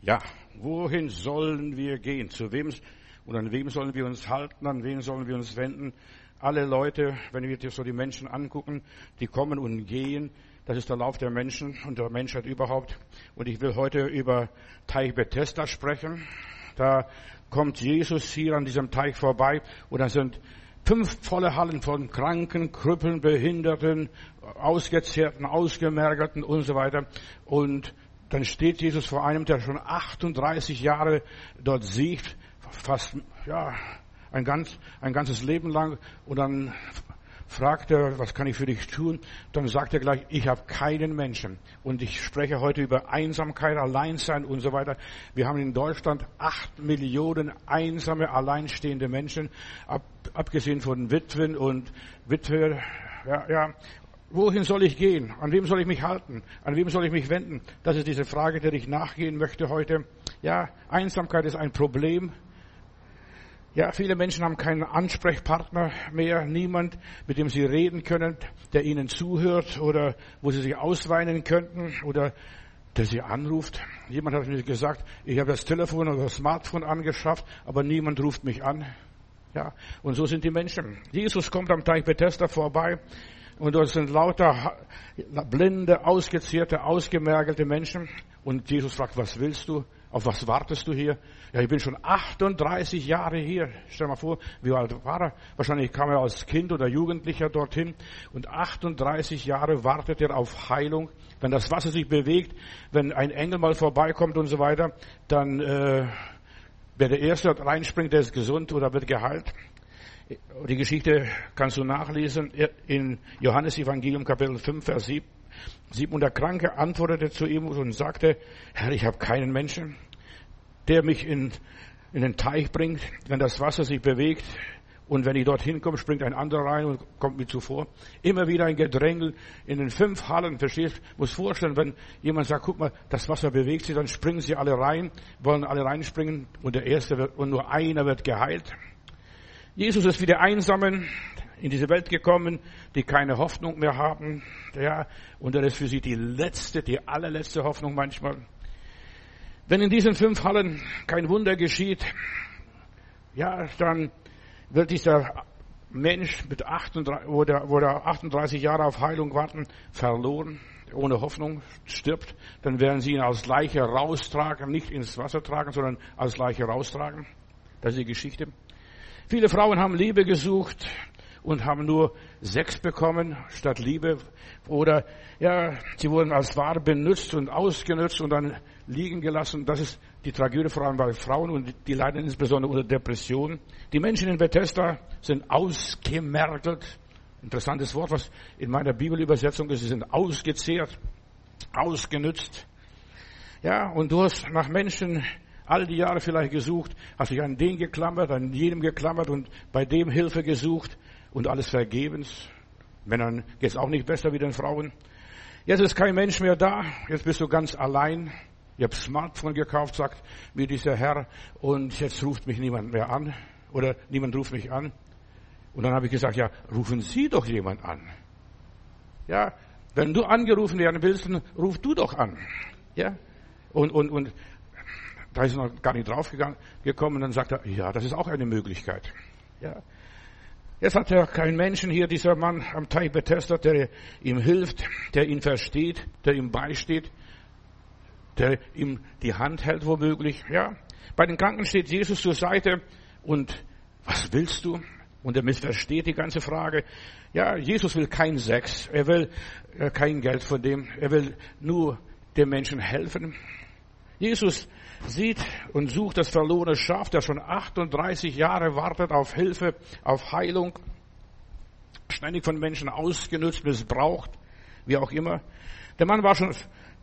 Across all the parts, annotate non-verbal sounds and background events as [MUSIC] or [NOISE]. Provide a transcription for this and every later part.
Ja, wohin sollen wir gehen? Zu wem und an wem sollen wir uns halten? An wen sollen wir uns wenden? Alle Leute, wenn wir dir so die Menschen angucken, die kommen und gehen. Das ist der Lauf der Menschen und der Menschheit überhaupt. Und ich will heute über Teich Bethesda sprechen. Da kommt Jesus hier an diesem Teich vorbei und da sind fünf volle Hallen von Kranken, Krüppeln, Behinderten, Ausgezehrten, Ausgemergelten und so weiter. Und dann steht Jesus vor einem, der schon 38 Jahre dort siegt, fast, ja, ein, ganz, ein ganzes Leben lang. Und dann fragt er, was kann ich für dich tun? Dann sagt er gleich, ich habe keinen Menschen. Und ich spreche heute über Einsamkeit, Alleinsein und so weiter. Wir haben in Deutschland acht Millionen einsame, alleinstehende Menschen, ab, abgesehen von Witwen und Witwe, ja, ja, Wohin soll ich gehen? An wem soll ich mich halten? An wem soll ich mich wenden? Das ist diese Frage, der ich nachgehen möchte heute. Ja, Einsamkeit ist ein Problem. Ja, viele Menschen haben keinen Ansprechpartner mehr, niemand, mit dem sie reden können, der ihnen zuhört oder wo sie sich ausweinen könnten oder der sie anruft. Jemand hat mir gesagt, ich habe das Telefon oder das Smartphone angeschafft, aber niemand ruft mich an. Ja, und so sind die Menschen. Jesus kommt am Teich Bethesda vorbei. Und dort sind lauter blinde, ausgezehrte, ausgemergelte Menschen. Und Jesus fragt, was willst du? Auf was wartest du hier? Ja, ich bin schon 38 Jahre hier. Stell mal vor, wie alt war er? Wahrscheinlich kam er als Kind oder Jugendlicher dorthin. Und 38 Jahre wartet er auf Heilung. Wenn das Wasser sich bewegt, wenn ein Engel mal vorbeikommt und so weiter, dann äh, wer der Erste reinspringt, der ist gesund oder wird geheilt. Die Geschichte kannst du nachlesen in Johannes Evangelium Kapitel 5, Vers 7. Und der Kranke antwortete zu ihm und sagte, Herr, ich habe keinen Menschen, der mich in, in den Teich bringt, wenn das Wasser sich bewegt. Und wenn ich dorthin komme, springt ein anderer rein und kommt mir zuvor. Immer wieder ein Gedrängel in den fünf Hallen, verstehst? Muss vorstellen, wenn jemand sagt, guck mal, das Wasser bewegt sich, dann springen sie alle rein, wollen alle reinspringen und der erste wird, und nur einer wird geheilt. Jesus ist wie die Einsamen in diese Welt gekommen, die keine Hoffnung mehr haben. Ja, und er ist für sie die letzte, die allerletzte Hoffnung manchmal. Wenn in diesen fünf Hallen kein Wunder geschieht, ja, dann wird dieser Mensch mit 38, wo der, wo der 38 Jahre auf Heilung warten, verloren, ohne Hoffnung stirbt, dann werden sie ihn als Leiche raustragen, nicht ins Wasser tragen, sondern als Leiche raustragen. Das ist die Geschichte. Viele Frauen haben Liebe gesucht und haben nur Sex bekommen statt Liebe. Oder ja, sie wurden als Ware benutzt und ausgenutzt und dann liegen gelassen. Das ist die Tragödie vor allem bei Frauen und die leiden insbesondere unter Depressionen. Die Menschen in Bethesda sind ausgemergelt. Interessantes Wort, was in meiner Bibelübersetzung ist. Sie sind ausgezehrt, ausgenützt. Ja, und du hast nach Menschen all die Jahre vielleicht gesucht, hast dich an den geklammert, an jedem geklammert und bei dem Hilfe gesucht und alles vergebens. Männern geht es auch nicht besser wie den Frauen. Jetzt ist kein Mensch mehr da, jetzt bist du ganz allein. Ich habe Smartphone gekauft, sagt mir dieser Herr, und jetzt ruft mich niemand mehr an oder niemand ruft mich an. Und dann habe ich gesagt, ja, rufen Sie doch jemand an. Ja, wenn du angerufen werden willst, ruf du doch an. Ja, und, und, und da ist er noch gar nicht draufgekommen. gekommen. Dann sagt er, ja, das ist auch eine Möglichkeit. Ja. Jetzt hat er keinen Menschen hier, dieser Mann am Teich Bethesda, der ihm hilft, der ihn versteht, der ihm beisteht, der ihm die Hand hält womöglich. Ja. Bei den Kranken steht Jesus zur Seite und was willst du? Und er missversteht die ganze Frage. Ja, Jesus will kein Sex. Er will äh, kein Geld von dem. Er will nur dem Menschen helfen. Jesus sieht und sucht das verlorene Schaf, der schon 38 Jahre wartet auf Hilfe, auf Heilung, ständig von Menschen ausgenutzt, missbraucht, wie auch immer. Der Mann war schon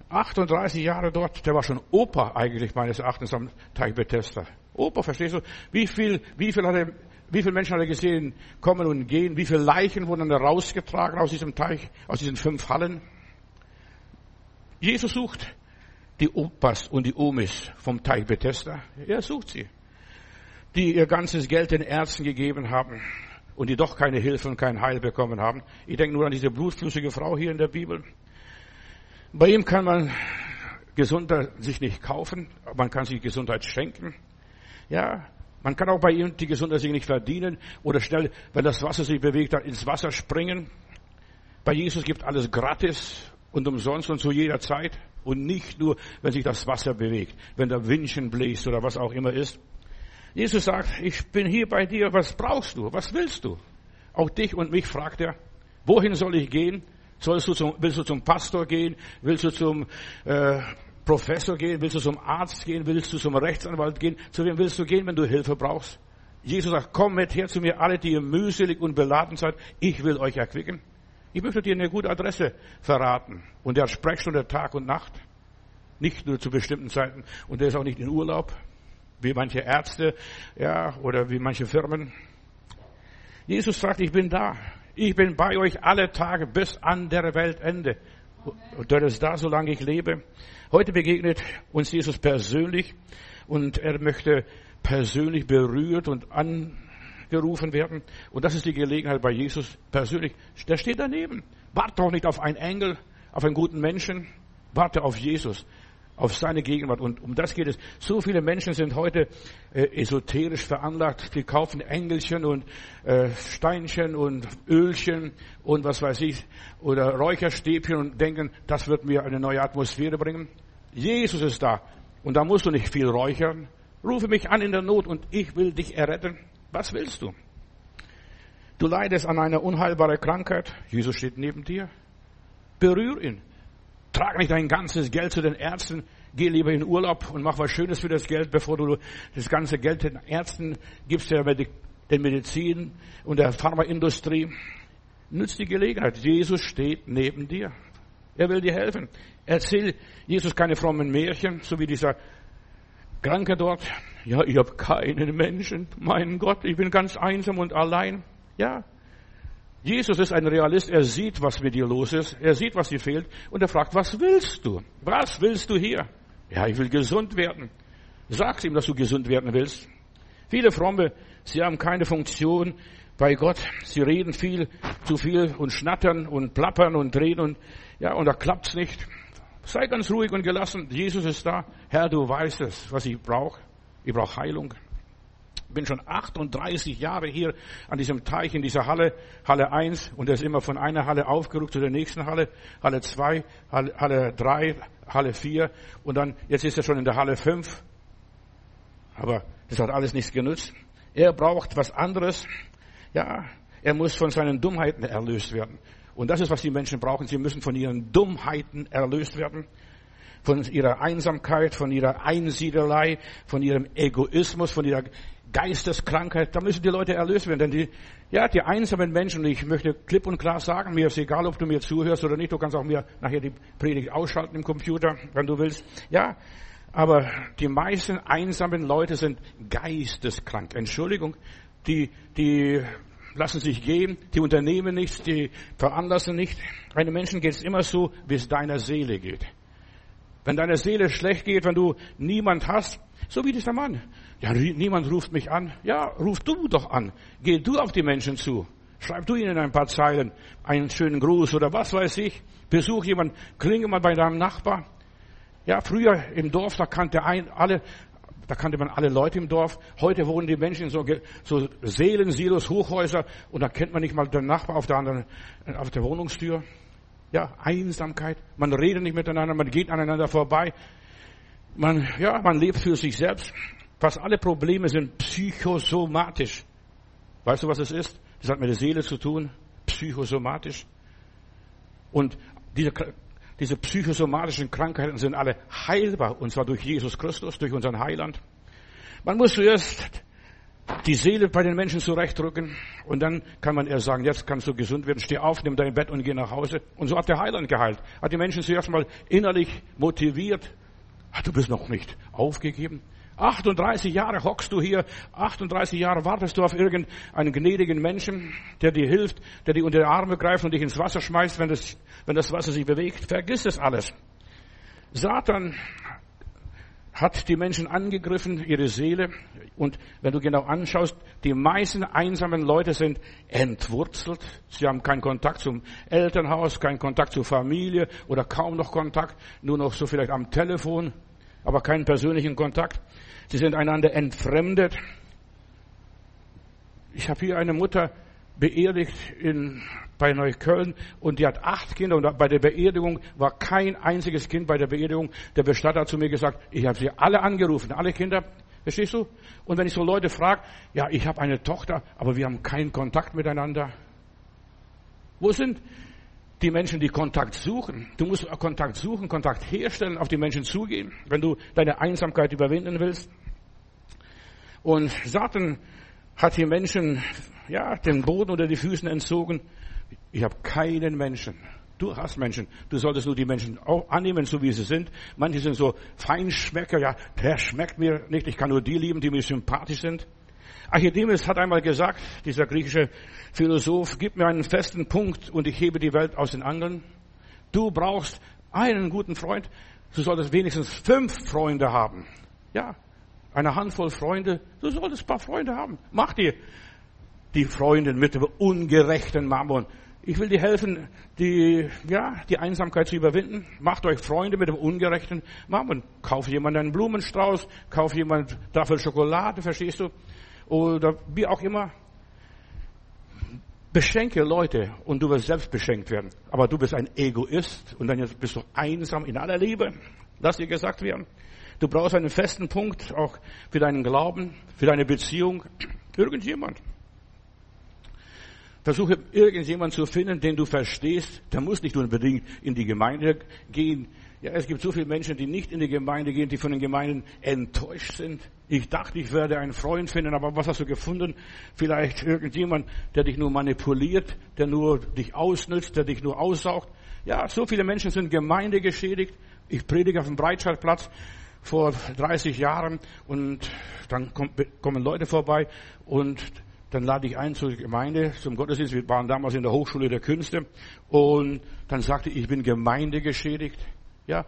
38 Jahre dort, der war schon Opa eigentlich meines Erachtens am Teich Bethesda. Opa, verstehst du? Wie viel, wie viel hat er, wie viele Menschen hat er gesehen kommen und gehen? Wie viele Leichen wurden dann rausgetragen aus diesem Teich, aus diesen fünf Hallen? Jesus sucht die Opas und die Omis vom Teich Bethesda. Er sucht sie. Die ihr ganzes Geld den Ärzten gegeben haben und die doch keine Hilfe und kein Heil bekommen haben. Ich denke nur an diese blutflüssige Frau hier in der Bibel. Bei ihm kann man Gesundheit sich nicht kaufen, man kann sich Gesundheit schenken. Ja, man kann auch bei ihm die Gesundheit sich nicht verdienen oder schnell, wenn das Wasser sich bewegt, dann ins Wasser springen. Bei Jesus gibt alles gratis und umsonst und zu jeder Zeit und nicht nur, wenn sich das Wasser bewegt, wenn der Windchen bläst oder was auch immer ist. Jesus sagt, ich bin hier bei dir, was brauchst du, was willst du? Auch dich und mich fragt er, wohin soll ich gehen? Sollst du zum, willst du zum Pastor gehen? Willst du zum äh, Professor gehen? Willst du zum Arzt gehen? Willst du zum Rechtsanwalt gehen? Zu wem willst du gehen, wenn du Hilfe brauchst? Jesus sagt, komm mit her zu mir, alle, die ihr mühselig und beladen seid. Ich will euch erquicken. Ich möchte dir eine gute Adresse verraten. Und der Sprechstunde Tag und Nacht. Nicht nur zu bestimmten Zeiten. Und der ist auch nicht in Urlaub. Wie manche Ärzte, ja, oder wie manche Firmen. Jesus sagt, ich bin da. Ich bin bei euch alle Tage bis an der Weltende. Und der ist da, solange ich lebe. Heute begegnet uns Jesus persönlich und er möchte persönlich berührt und angerufen werden. Und das ist die Gelegenheit bei Jesus persönlich. Der steht daneben. Warte doch nicht auf einen Engel, auf einen guten Menschen. Warte auf Jesus auf seine Gegenwart. Und um das geht es. So viele Menschen sind heute äh, esoterisch veranlagt. Die kaufen Engelchen und äh, Steinchen und Ölchen und was weiß ich oder Räucherstäbchen und denken, das wird mir eine neue Atmosphäre bringen. Jesus ist da und da musst du nicht viel räuchern. Rufe mich an in der Not und ich will dich erretten. Was willst du? Du leidest an einer unheilbaren Krankheit. Jesus steht neben dir. Berühr ihn. Trag nicht dein ganzes Geld zu den Ärzten. Geh lieber in Urlaub und mach was Schönes für das Geld, bevor du das ganze Geld den Ärzten gibst, der Medizin und der Pharmaindustrie. Nützt die Gelegenheit. Jesus steht neben dir. Er will dir helfen. Erzähl Jesus keine frommen Märchen, so wie dieser Kranke dort. Ja, ich habe keinen Menschen. Mein Gott, ich bin ganz einsam und allein. Ja, Jesus ist ein Realist, er sieht, was mit dir los ist, er sieht, was dir fehlt und er fragt, was willst du? Was willst du hier? Ja, ich will gesund werden. Sag ihm, dass du gesund werden willst. Viele Fromme, sie haben keine Funktion bei Gott. Sie reden viel, zu viel und schnattern und plappern und drehen und, ja, und da klappt's nicht. Sei ganz ruhig und gelassen. Jesus ist da. Herr, du weißt es, was ich brauche. Ich brauche Heilung bin schon 38 Jahre hier an diesem Teich in dieser Halle, Halle 1, und er ist immer von einer Halle aufgerückt zu der nächsten Halle, Halle 2, Halle, Halle 3, Halle 4, und dann, jetzt ist er schon in der Halle 5. Aber das hat alles nichts genützt. Er braucht was anderes. Ja, er muss von seinen Dummheiten erlöst werden. Und das ist, was die Menschen brauchen. Sie müssen von ihren Dummheiten erlöst werden von ihrer Einsamkeit, von ihrer Einsiedelei, von ihrem Egoismus, von ihrer Geisteskrankheit, da müssen die Leute erlöst werden. Denn die, ja, die einsamen Menschen, ich möchte klipp und klar sagen, mir ist egal, ob du mir zuhörst oder nicht, du kannst auch mir nachher die Predigt ausschalten im Computer, wenn du willst. Ja, aber die meisten einsamen Leute sind geisteskrank. Entschuldigung, die, die lassen sich gehen, die unternehmen nichts, die veranlassen nicht. Einem Menschen geht es immer so, wie es deiner Seele geht. Wenn deiner Seele schlecht geht, wenn du niemand hast, so wie dieser Mann. Ja, niemand ruft mich an. Ja, ruf du doch an. Geh du auf die Menschen zu. Schreib du ihnen ein paar Zeilen, einen schönen Gruß oder was weiß ich. Besuch jemand, klinge mal bei deinem Nachbar. Ja, früher im Dorf, da kannte ein, alle, da kannte man alle Leute im Dorf. Heute wohnen die Menschen in so, so Seelensilos, Hochhäuser und da kennt man nicht mal den Nachbar auf der anderen, auf der Wohnungstür. Ja, Einsamkeit. Man redet nicht miteinander, man geht aneinander vorbei. Man, ja, man lebt für sich selbst. Fast alle Probleme sind psychosomatisch. Weißt du, was es ist? Das hat mit der Seele zu tun. Psychosomatisch. Und diese, diese psychosomatischen Krankheiten sind alle heilbar. Und zwar durch Jesus Christus, durch unseren Heiland. Man muss zuerst die Seele bei den Menschen zurechtrücken und dann kann man erst sagen, jetzt kannst du gesund werden, steh auf, nimm dein Bett und geh nach Hause. Und so hat der Heiland geheilt. Hat die Menschen zuerst mal innerlich motiviert. Du bist noch nicht aufgegeben. 38 Jahre hockst du hier, 38 Jahre wartest du auf irgendeinen gnädigen Menschen, der dir hilft, der dir unter die Arme greift und dich ins Wasser schmeißt, wenn das, wenn das Wasser sich bewegt. Vergiss es alles. Satan hat die Menschen angegriffen, ihre Seele. Und wenn du genau anschaust, die meisten einsamen Leute sind entwurzelt. Sie haben keinen Kontakt zum Elternhaus, keinen Kontakt zur Familie oder kaum noch Kontakt, nur noch so vielleicht am Telefon, aber keinen persönlichen Kontakt. Sie sind einander entfremdet. Ich habe hier eine Mutter beerdigt in bei Neukölln und die hat acht Kinder und bei der Beerdigung war kein einziges Kind bei der Beerdigung. Der Bestatter hat zu mir gesagt, ich habe sie alle angerufen, alle Kinder. Verstehst du? Und wenn ich so Leute frage, ja, ich habe eine Tochter, aber wir haben keinen Kontakt miteinander. Wo sind die Menschen, die Kontakt suchen? Du musst Kontakt suchen, Kontakt herstellen, auf die Menschen zugehen, wenn du deine Einsamkeit überwinden willst. Und Satan hat die Menschen, ja, den Boden unter die Füßen entzogen. Ich habe keinen Menschen. Du hast Menschen. Du solltest nur die Menschen auch annehmen, so wie sie sind. Manche sind so Feinschmecker. Ja, der schmeckt mir nicht. Ich kann nur die lieben, die mir sympathisch sind. Archimedes hat einmal gesagt, dieser griechische Philosoph, gib mir einen festen Punkt und ich hebe die Welt aus den Angeln. Du brauchst einen guten Freund. Du solltest wenigstens fünf Freunde haben. Ja, eine Handvoll Freunde. Du solltest ein paar Freunde haben. Mach dir die Freundin mit dem ungerechten Mammon. Ich will dir helfen, die, ja, die Einsamkeit zu überwinden. Macht euch Freunde mit dem ungerechten Mammon. Kauf jemand einen Blumenstrauß, kauf jemand dafür Schokolade, verstehst du? Oder wie auch immer. Beschenke Leute und du wirst selbst beschenkt werden. Aber du bist ein Egoist und dann bist du einsam in aller Liebe. Lass dir gesagt werden. Du brauchst einen festen Punkt auch für deinen Glauben, für deine Beziehung. Irgendjemand. Versuche irgendjemand zu finden, den du verstehst. Der muss nicht unbedingt in die Gemeinde gehen. Ja, es gibt so viele Menschen, die nicht in die Gemeinde gehen, die von den Gemeinden enttäuscht sind. Ich dachte, ich werde einen Freund finden, aber was hast du gefunden? Vielleicht irgendjemand, der dich nur manipuliert, der nur dich ausnützt, der dich nur aussaugt. Ja, so viele Menschen sind Gemeinde geschädigt. Ich predige auf dem Breitscheidplatz vor 30 Jahren und dann kommen Leute vorbei und dann lade ich ein zur Gemeinde, zum Gottesdienst. Wir waren damals in der Hochschule der Künste. Und dann sagte ich, ich bin gemeindegeschädigt. Ja,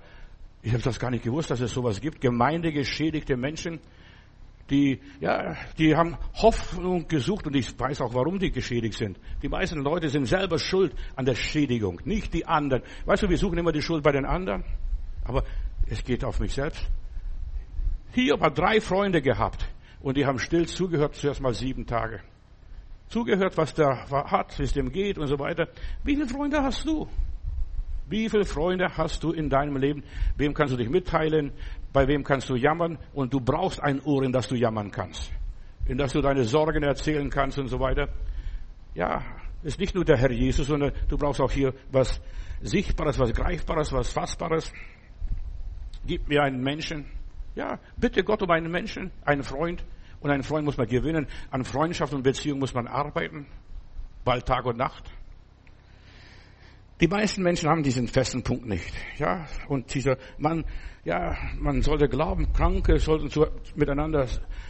ich habe das gar nicht gewusst, dass es sowas gibt. Gemeindegeschädigte Menschen, die, ja, die haben Hoffnung gesucht und ich weiß auch, warum die geschädigt sind. Die meisten Leute sind selber schuld an der Schädigung, nicht die anderen. Weißt du, wir suchen immer die Schuld bei den anderen, aber es geht auf mich selbst. Hiob hat drei Freunde gehabt. Und die haben still zugehört, zuerst mal sieben Tage. Zugehört, was der hat, wie es dem geht und so weiter. Wie viele Freunde hast du? Wie viele Freunde hast du in deinem Leben? Wem kannst du dich mitteilen? Bei wem kannst du jammern? Und du brauchst ein Ohr, in das du jammern kannst. In das du deine Sorgen erzählen kannst und so weiter. Ja, ist nicht nur der Herr Jesus, sondern du brauchst auch hier was Sichtbares, was Greifbares, was Fassbares. Gib mir einen Menschen. Ja, bitte Gott um einen Menschen, einen Freund. Und einen Freund muss man gewinnen. An Freundschaft und Beziehung muss man arbeiten. Bald Tag und Nacht. Die meisten Menschen haben diesen festen Punkt nicht. Ja, und dieser Mann, ja, man sollte glauben, Kranke sollten zu, miteinander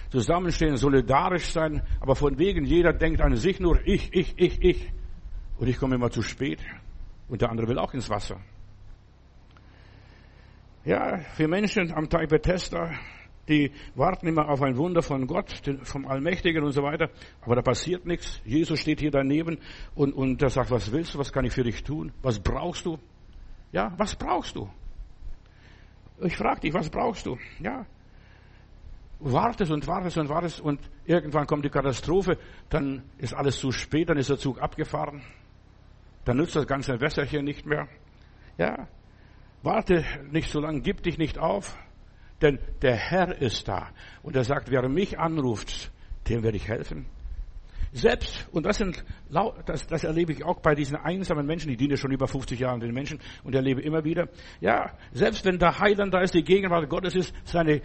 zusammenstehen, solidarisch sein, aber von wegen jeder denkt an sich nur ich, ich, ich, ich. Und ich komme immer zu spät. Und der andere will auch ins Wasser. Ja, für Menschen am Teich Bethesda, die warten immer auf ein Wunder von Gott, vom Allmächtigen und so weiter. Aber da passiert nichts. Jesus steht hier daneben und, und er sagt, was willst du? Was kann ich für dich tun? Was brauchst du? Ja, was brauchst du? Ich frage dich, was brauchst du? Ja. Wartest und wartest und wartest und irgendwann kommt die Katastrophe, dann ist alles zu spät, dann ist der Zug abgefahren. Dann nützt das ganze Wässerchen nicht mehr. Ja. Warte nicht so lange, gib dich nicht auf. Denn der Herr ist da. Und er sagt, wer mich anruft, dem werde ich helfen. Selbst, und das, sind, das, das erlebe ich auch bei diesen einsamen Menschen, ich diene schon über 50 Jahre den Menschen und erlebe immer wieder, ja, selbst wenn der Heiland da ist, die Gegenwart Gottes ist, seine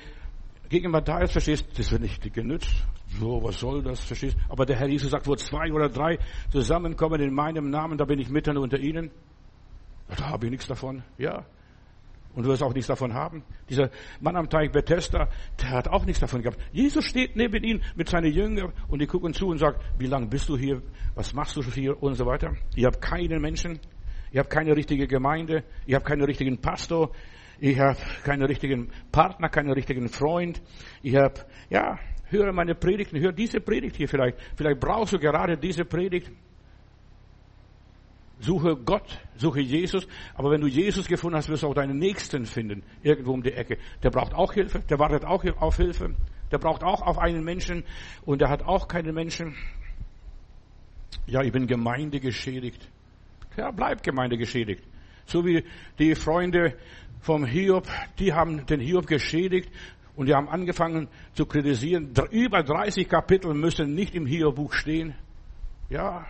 Gegenwart da ist, verstehst, das wird nicht genützt. So, was soll das, verstehst? Aber der Herr Jesus sagt, wo zwei oder drei zusammenkommen in meinem Namen, da bin ich mitten unter ihnen. Da habe ich nichts davon, ja. Und du wirst auch nichts davon haben. Dieser Mann am Teich Bethesda, der hat auch nichts davon gehabt. Jesus steht neben ihm mit seinen Jüngern und die gucken zu und sagen, wie lange bist du hier? Was machst du hier? Und so weiter. Ich habe keinen Menschen. Ich habe keine richtige Gemeinde. Ich habe keinen richtigen Pastor. Ich habe keinen richtigen Partner, keinen richtigen Freund. Ich habe, ja, höre meine Predigten, höre diese Predigt hier vielleicht. Vielleicht brauchst du gerade diese Predigt. Suche Gott, suche Jesus. Aber wenn du Jesus gefunden hast, wirst du auch deinen Nächsten finden, irgendwo um die Ecke. Der braucht auch Hilfe, der wartet auch auf Hilfe. Der braucht auch auf einen Menschen und der hat auch keinen Menschen. Ja, ich bin Gemeinde geschädigt. Ja, bleib Gemeinde geschädigt. So wie die Freunde vom Hiob, die haben den Hiob geschädigt und die haben angefangen zu kritisieren. Über 30 Kapitel müssen nicht im Hiob-Buch stehen. Ja,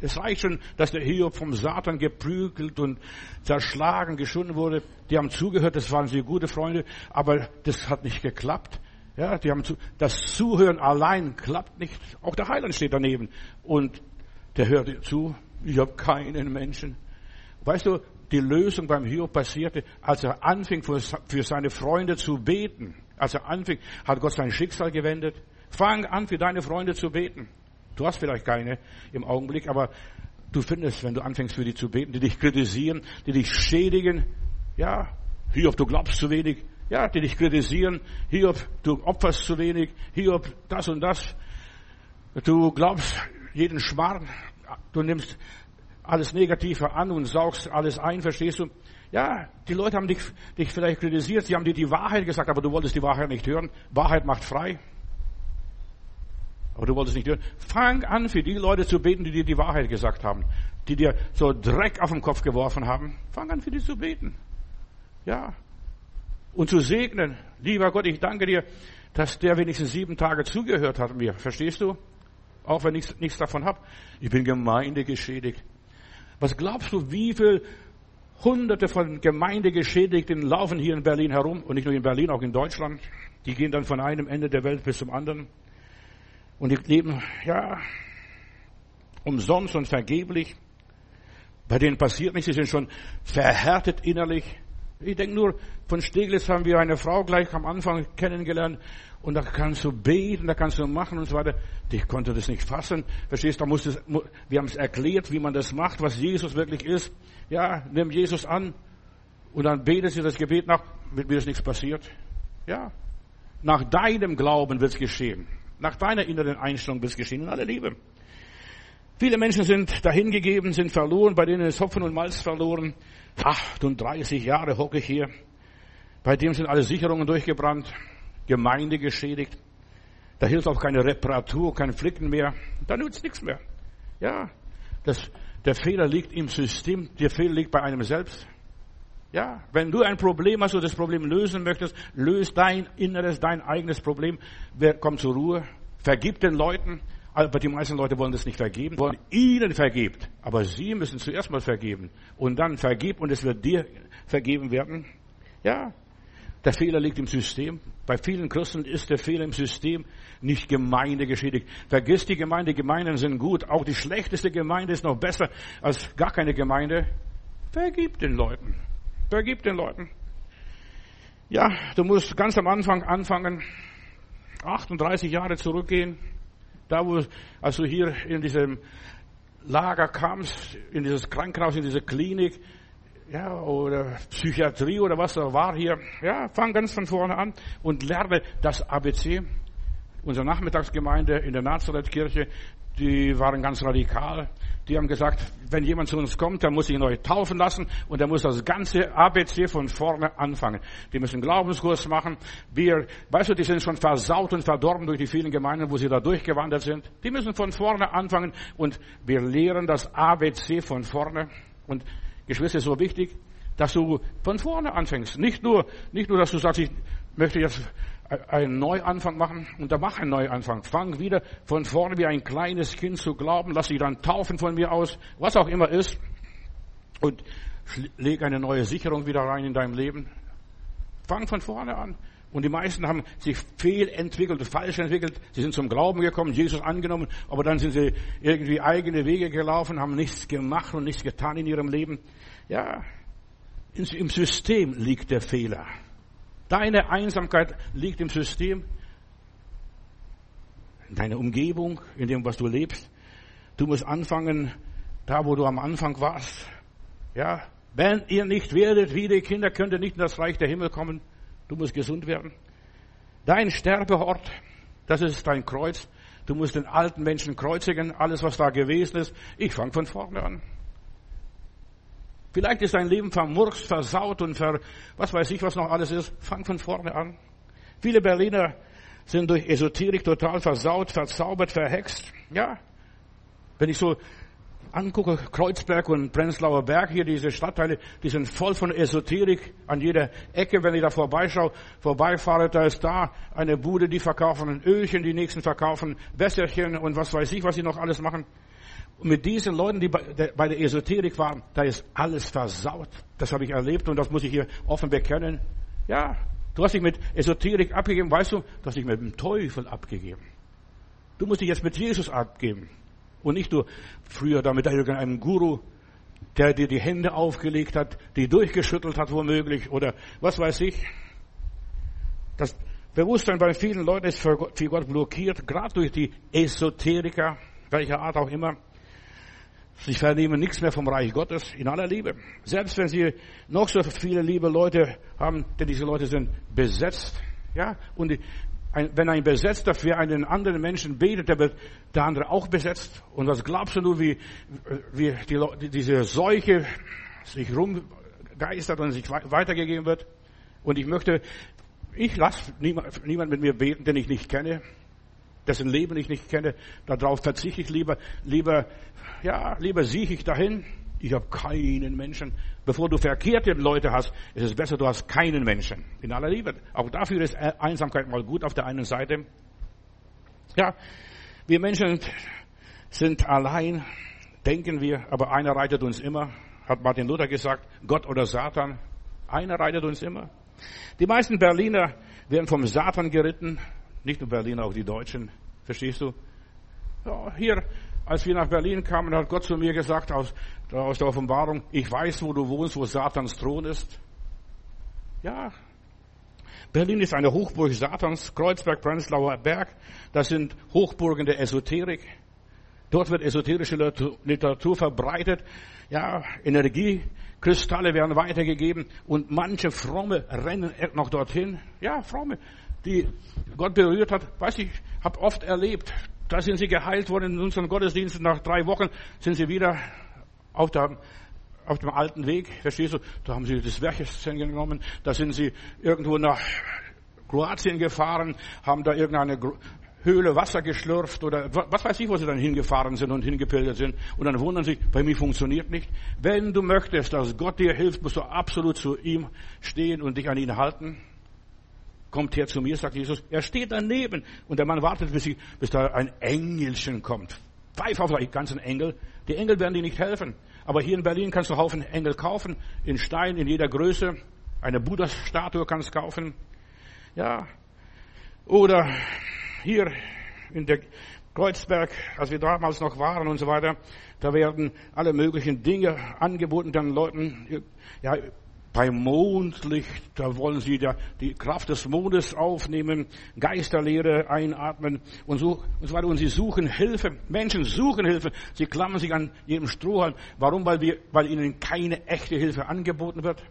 es reicht schon, dass der Hiob vom Satan geprügelt und zerschlagen, geschunden wurde. Die haben zugehört, das waren sehr gute Freunde, aber das hat nicht geklappt. Ja, die haben zu, das Zuhören allein klappt nicht. Auch der Heiland steht daneben und der hört zu. Ich habe keinen Menschen. Weißt du, die Lösung beim Hiob passierte, als er anfing für seine Freunde zu beten. Als er anfing, hat Gott sein Schicksal gewendet. Fang an, für deine Freunde zu beten. Du hast vielleicht keine im Augenblick, aber du findest, wenn du anfängst für die zu beten, die dich kritisieren, die dich schädigen. Ja, Hiob, du glaubst zu wenig. Ja, die dich kritisieren. Hiob, du opferst zu wenig. Hiob, das und das. Du glaubst jeden Schmarrn. Du nimmst alles Negative an und saugst alles ein, verstehst du? Ja, die Leute haben dich, dich vielleicht kritisiert, sie haben dir die Wahrheit gesagt, aber du wolltest die Wahrheit nicht hören. Wahrheit macht frei. Aber du wolltest nicht hören. Fang an, für die Leute zu beten, die dir die Wahrheit gesagt haben, die dir so Dreck auf den Kopf geworfen haben. Fang an, für die zu beten. Ja. Und zu segnen. Lieber Gott, ich danke dir, dass der wenigstens sieben Tage zugehört hat mir. Verstehst du? Auch wenn ich nichts davon habe. Ich bin Gemeinde geschädigt. Was glaubst du, wie viel Hunderte von Gemeindegeschädigten laufen hier in Berlin herum und nicht nur in Berlin, auch in Deutschland. Die gehen dann von einem Ende der Welt bis zum anderen. Und die leben, ja, umsonst und vergeblich. Bei denen passiert nichts, sie sind schon verhärtet innerlich. Ich denke nur, von Steglitz haben wir eine Frau gleich am Anfang kennengelernt und da kannst du beten, da kannst du machen und so weiter. Ich konnte das nicht fassen. Verstehst du, da musste, wir haben es erklärt, wie man das macht, was Jesus wirklich ist. Ja, nimm Jesus an und dann betet sie das Gebet nach, mit mir ist nichts passiert. Ja, nach deinem Glauben wird es geschehen. Nach deiner inneren Einstellung es geschehen in aller Liebe. Viele Menschen sind dahingegeben, sind verloren, bei denen ist Hopfen und Malz verloren. 38 Jahre hocke ich hier. Bei dem sind alle Sicherungen durchgebrannt, Gemeinde geschädigt. Da hilft auch keine Reparatur, kein Flicken mehr. Da nützt nichts mehr. Ja, das, der Fehler liegt im System, der Fehler liegt bei einem selbst. Ja, wenn du ein Problem hast und das Problem lösen möchtest, löst dein inneres, dein eigenes Problem. Wer kommt zur Ruhe? Vergib den Leuten. Aber die meisten Leute wollen das nicht vergeben, wollen ihnen vergibt. Aber sie müssen zuerst mal vergeben. Und dann vergib und es wird dir vergeben werden. Ja, der Fehler liegt im System. Bei vielen Christen ist der Fehler im System nicht Gemeinde geschädigt. Vergiss die Gemeinde, Gemeinden sind gut. Auch die schlechteste Gemeinde ist noch besser als gar keine Gemeinde. Vergib den Leuten. Vergib den Leuten. Ja, du musst ganz am Anfang anfangen, 38 Jahre zurückgehen, da wo, als du hier in diesem Lager kamst, in dieses Krankenhaus, in diese Klinik, ja, oder Psychiatrie oder was da war hier, ja, fang ganz von vorne an und lerne das ABC. Unsere Nachmittagsgemeinde in der Nazarethkirche, die waren ganz radikal. Die haben gesagt, wenn jemand zu uns kommt, dann muss sich neu taufen lassen und er muss das ganze ABC von vorne anfangen. Die müssen Glaubenskurs machen. Wir, weißt du, die sind schon versaut und verdorben durch die vielen Gemeinden, wo sie da durchgewandert sind. Die müssen von vorne anfangen und wir lehren das ABC von vorne. Und Geschwister, ist so wichtig, dass du von vorne anfängst. Nicht nur, nicht nur, dass du sagst, ich möchte jetzt einen Neuanfang machen und dann mach einen Neuanfang. Fang wieder von vorne wie ein kleines Kind zu glauben, lass dich dann taufen von mir aus, was auch immer ist und leg eine neue Sicherung wieder rein in deinem Leben. Fang von vorne an. Und die meisten haben sich fehlentwickelt, falsch entwickelt. Sie sind zum Glauben gekommen, Jesus angenommen, aber dann sind sie irgendwie eigene Wege gelaufen, haben nichts gemacht und nichts getan in ihrem Leben. Ja, im System liegt der Fehler. Deine Einsamkeit liegt im System, in deiner Umgebung, in dem, was du lebst. Du musst anfangen, da wo du am Anfang warst. Ja, wenn ihr nicht werdet wie die Kinder, könnt ihr nicht in das Reich der Himmel kommen. Du musst gesund werden. Dein Sterbeort, das ist dein Kreuz. Du musst den alten Menschen kreuzigen, alles was da gewesen ist. Ich fange von vorne an. Vielleicht ist dein Leben vermurkst, versaut und ver, was weiß ich, was noch alles ist. Fang von vorne an. Viele Berliner sind durch Esoterik total versaut, verzaubert, verhext. Ja. Wenn ich so angucke, Kreuzberg und Prenzlauer Berg hier, diese Stadtteile, die sind voll von Esoterik an jeder Ecke. Wenn ich da vorbeischaue, vorbeifahre, da ist da eine Bude, die verkaufen ein Ölchen, die nächsten verkaufen Wässerchen und was weiß ich, was sie noch alles machen. Und mit diesen Leuten, die bei der Esoterik waren, da ist alles versaut. Das habe ich erlebt und das muss ich hier offen bekennen. Ja, du hast dich mit Esoterik abgegeben, weißt du, du hast dich mit dem Teufel abgegeben. Du musst dich jetzt mit Jesus abgeben. Und nicht nur früher da mit irgendeinem Guru, der dir die Hände aufgelegt hat, die durchgeschüttelt hat womöglich oder was weiß ich. Das Bewusstsein bei vielen Leuten ist für Gott blockiert, gerade durch die Esoteriker, welcher Art auch immer. Sie vernehmen nichts mehr vom Reich Gottes in aller Liebe. Selbst wenn sie noch so viele liebe Leute haben, denn diese Leute sind besetzt. Ja, und ein, wenn ein Besetzter für einen anderen Menschen betet, dann wird der andere auch besetzt. Und was glaubst du nur, wie, wie die, diese Seuche sich rumgeistert und sich weitergegeben wird? Und ich möchte, ich lasse niemand, niemand mit mir beten, den ich nicht kenne dessen Leben ich nicht kenne, darauf verzichte ich lieber, lieber, ja, lieber sieche ich dahin. Ich habe keinen Menschen. Bevor du verkehrte Leute hast, ist es besser, du hast keinen Menschen. In aller Liebe. Auch dafür ist Einsamkeit mal gut auf der einen Seite. Ja, wir Menschen sind allein, denken wir, aber einer reitet uns immer, hat Martin Luther gesagt, Gott oder Satan. Einer reitet uns immer. Die meisten Berliner werden vom Satan geritten, nicht nur Berlin, auch die Deutschen. Verstehst du? Ja, hier, als wir nach Berlin kamen, hat Gott zu mir gesagt, aus, aus der Offenbarung, ich weiß, wo du wohnst, wo Satans Thron ist. Ja. Berlin ist eine Hochburg Satans, Kreuzberg, Prenzlauer Berg, das sind Hochburgen der Esoterik. Dort wird esoterische Literatur verbreitet. Ja, Energiekristalle werden weitergegeben und manche Fromme rennen noch dorthin. Ja, Fromme die Gott berührt hat, weiß ich, habe oft erlebt. Da sind sie geheilt worden in unseren Gottesdiensten. Nach drei Wochen sind sie wieder auf, der, auf dem alten Weg. Verstehst du? Da haben sie das Werkzeug genommen. Da sind sie irgendwo nach Kroatien gefahren, haben da irgendeine Höhle Wasser geschlürft oder was weiß ich, wo sie dann hingefahren sind und hingepilgert sind. Und dann wundern sie, bei mir funktioniert nicht. Wenn du möchtest, dass Gott dir hilft, musst du absolut zu ihm stehen und dich an ihn halten kommt her zu mir, sagt Jesus. Er steht daneben und der Mann wartet, bis, ich, bis da ein Engelchen kommt. Pfeif auf die ganzen Engel. Die Engel werden dir nicht helfen. Aber hier in Berlin kannst du Haufen Engel kaufen, in Stein, in jeder Größe. Eine Buddha-Statue kannst du kaufen. Ja. Oder hier in der Kreuzberg, als wir damals noch waren und so weiter, da werden alle möglichen Dinge angeboten den Leuten. Ja, beim Mondlicht, da wollen sie die Kraft des Mondes aufnehmen, Geisterlehre einatmen und so, und so weiter. Und sie suchen Hilfe. Menschen suchen Hilfe. Sie klammern sich an jedem Strohhalm. Warum? Weil wir, weil ihnen keine echte Hilfe angeboten wird.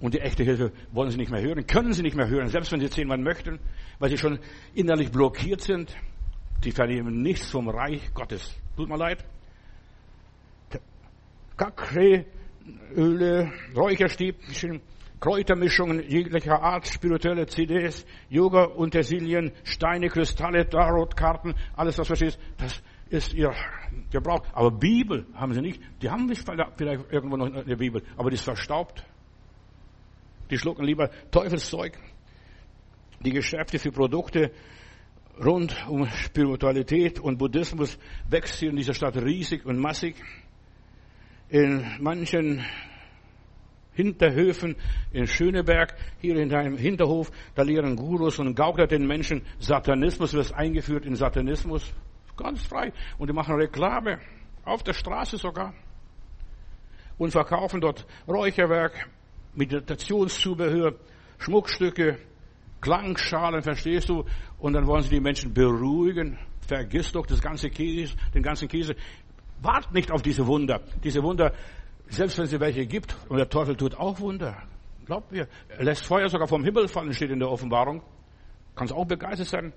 Und die echte Hilfe wollen sie nicht mehr hören, können sie nicht mehr hören, selbst wenn sie zehnmal möchten, weil sie schon innerlich blockiert sind. Die vernehmen nichts vom Reich Gottes. Tut mir leid. Öle, Räucherstäbchen, Kräutermischungen jeglicher Art, spirituelle CDs, Yoga-Utensilien, Steine, Kristalle, Tarotkarten, alles was verstehst, das ist ihr Gebrauch. Aber Bibel haben sie nicht. Die haben vielleicht irgendwo noch eine Bibel, aber die ist verstaubt. Die schlucken lieber Teufelszeug. Die Geschäfte für Produkte rund um Spiritualität und Buddhismus wächst hier in dieser Stadt riesig und massig in manchen Hinterhöfen in Schöneberg, hier in deinem Hinterhof, da lehren Gurus und gaukler den Menschen Satanismus, wird eingeführt in Satanismus. Ganz frei. Und die machen Reklame. Auf der Straße sogar. Und verkaufen dort Räucherwerk, Meditationszubehör, Schmuckstücke, Klangschalen, verstehst du? Und dann wollen sie die Menschen beruhigen. Vergiss doch das ganze Käse, den ganzen Käse. Wart nicht auf diese Wunder. Diese Wunder Selbst wenn es welche gibt, und der Teufel tut auch Wunder. Glaubt mir. Er lässt Feuer sogar vom Himmel fallen, steht in der Offenbarung. Kannst auch begeistert sein.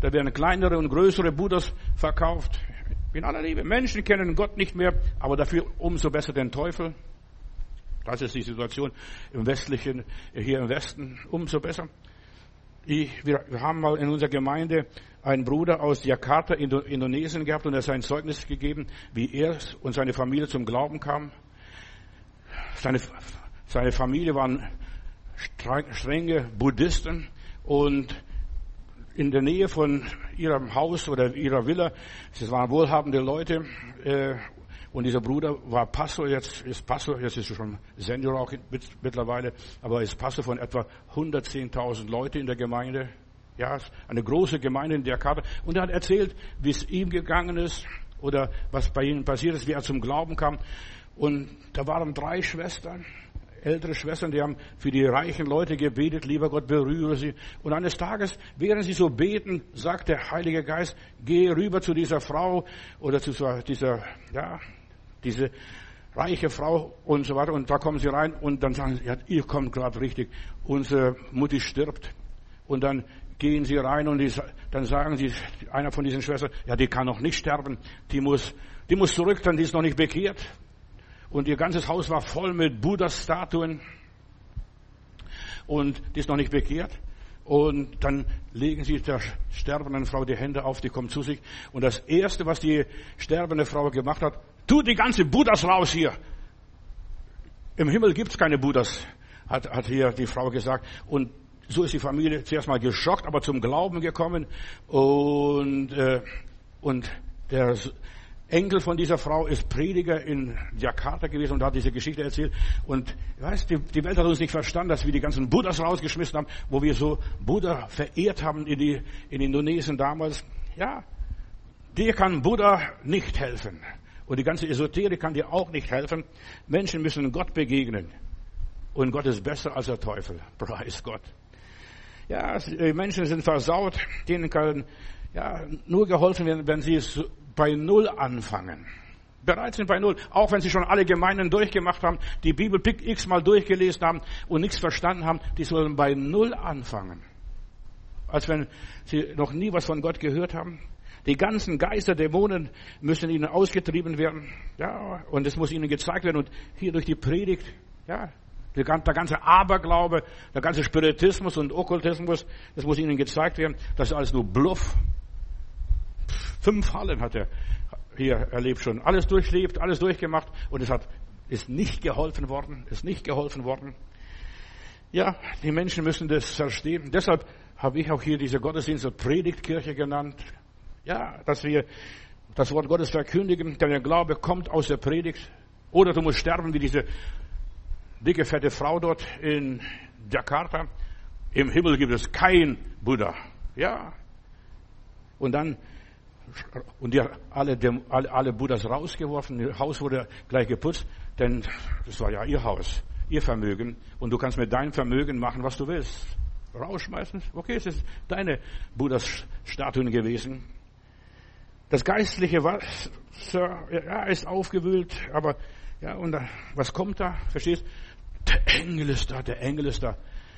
Da werden kleinere und größere Buddhas verkauft. In aller Liebe. Menschen kennen Gott nicht mehr, aber dafür umso besser den Teufel. Das ist die Situation im westlichen, hier im Westen. Umso besser. Ich, wir, haben mal in unserer Gemeinde einen Bruder aus Jakarta, Indonesien gehabt und er hat sein Zeugnis gegeben, wie er und seine Familie zum Glauben kam. Seine, seine Familie waren strenge Buddhisten und in der Nähe von ihrem Haus oder ihrer Villa, es waren wohlhabende Leute, äh, und dieser Bruder war Pastor, jetzt ist Pastor, jetzt ist er schon Senior auch mittlerweile, aber ist Pastor von etwa 110.000 Leute in der Gemeinde. Ja, eine große Gemeinde in der Karte. Und er hat erzählt, wie es ihm gegangen ist oder was bei ihm passiert ist, wie er zum Glauben kam. Und da waren drei Schwestern, ältere Schwestern, die haben für die reichen Leute gebetet, lieber Gott, berühre sie. Und eines Tages, während sie so beten, sagt der Heilige Geist, geh rüber zu dieser Frau oder zu dieser, ja, diese reiche Frau und so weiter. Und da kommen sie rein und dann sagen sie, ja, ihr kommt gerade richtig, unsere Mutti stirbt. Und dann gehen sie rein und die, dann sagen sie, einer von diesen Schwestern, ja, die kann noch nicht sterben, die muss, die muss zurück, dann die ist noch nicht bekehrt. Und ihr ganzes Haus war voll mit Buddha-Statuen. Und die ist noch nicht bekehrt. Und dann legen sie der sterbenden Frau die Hände auf, die kommt zu sich. Und das erste, was die sterbende Frau gemacht hat, Tu die ganze Buddhas raus hier. Im Himmel gibt's keine Buddhas, hat, hat hier die Frau gesagt. Und so ist die Familie zuerst mal geschockt, aber zum Glauben gekommen. Und, äh, und der Enkel von dieser Frau ist Prediger in Jakarta gewesen und hat diese Geschichte erzählt. Und weißt, die, die Welt hat uns nicht verstanden, dass wir die ganzen Buddhas rausgeschmissen haben, wo wir so Buddha verehrt haben in, die, in Indonesien damals. Ja, dir kann Buddha nicht helfen. Und die ganze Esoterik kann dir auch nicht helfen. Menschen müssen Gott begegnen. Und Gott ist besser als der Teufel. [LAUGHS] Preis Gott. Ja, die Menschen sind versaut. Denen kann ja, nur geholfen werden, wenn sie es bei Null anfangen. Bereit sind bei Null. Auch wenn sie schon alle Gemeinden durchgemacht haben, die Bibel x-mal durchgelesen haben und nichts verstanden haben, die sollen bei Null anfangen. Als wenn sie noch nie was von Gott gehört haben. Die ganzen Geister, Dämonen müssen ihnen ausgetrieben werden. Ja, und es muss ihnen gezeigt werden. Und hier durch die Predigt, ja, der ganze Aberglaube, der ganze Spiritismus und Okkultismus, das muss ihnen gezeigt werden. Das ist alles nur Bluff. Fünf Fallen hat er hier erlebt schon. Alles durchlebt, alles durchgemacht. Und es hat, ist nicht geholfen worden, ist nicht geholfen worden. Ja, die Menschen müssen das verstehen. Deshalb habe ich auch hier diese Gottesdienste Predigtkirche genannt. Ja, dass wir das Wort Gottes verkündigen, denn der Glaube kommt aus der Predigt. Oder du musst sterben wie diese dicke, fette Frau dort in Jakarta. Im Himmel gibt es kein Buddha. Ja. Und dann, und die alle, alle, alle Buddhas rausgeworfen. Ihr Haus wurde gleich geputzt, denn das war ja ihr Haus, ihr Vermögen. Und du kannst mit deinem Vermögen machen, was du willst. Rausschmeißen. Okay, es ist deine Buddhas Statuen gewesen. Das geistliche Wasser ja, ist aufgewühlt, aber ja, und da, was kommt da? Verstehst? Der Engel ist da, der Engel ist da.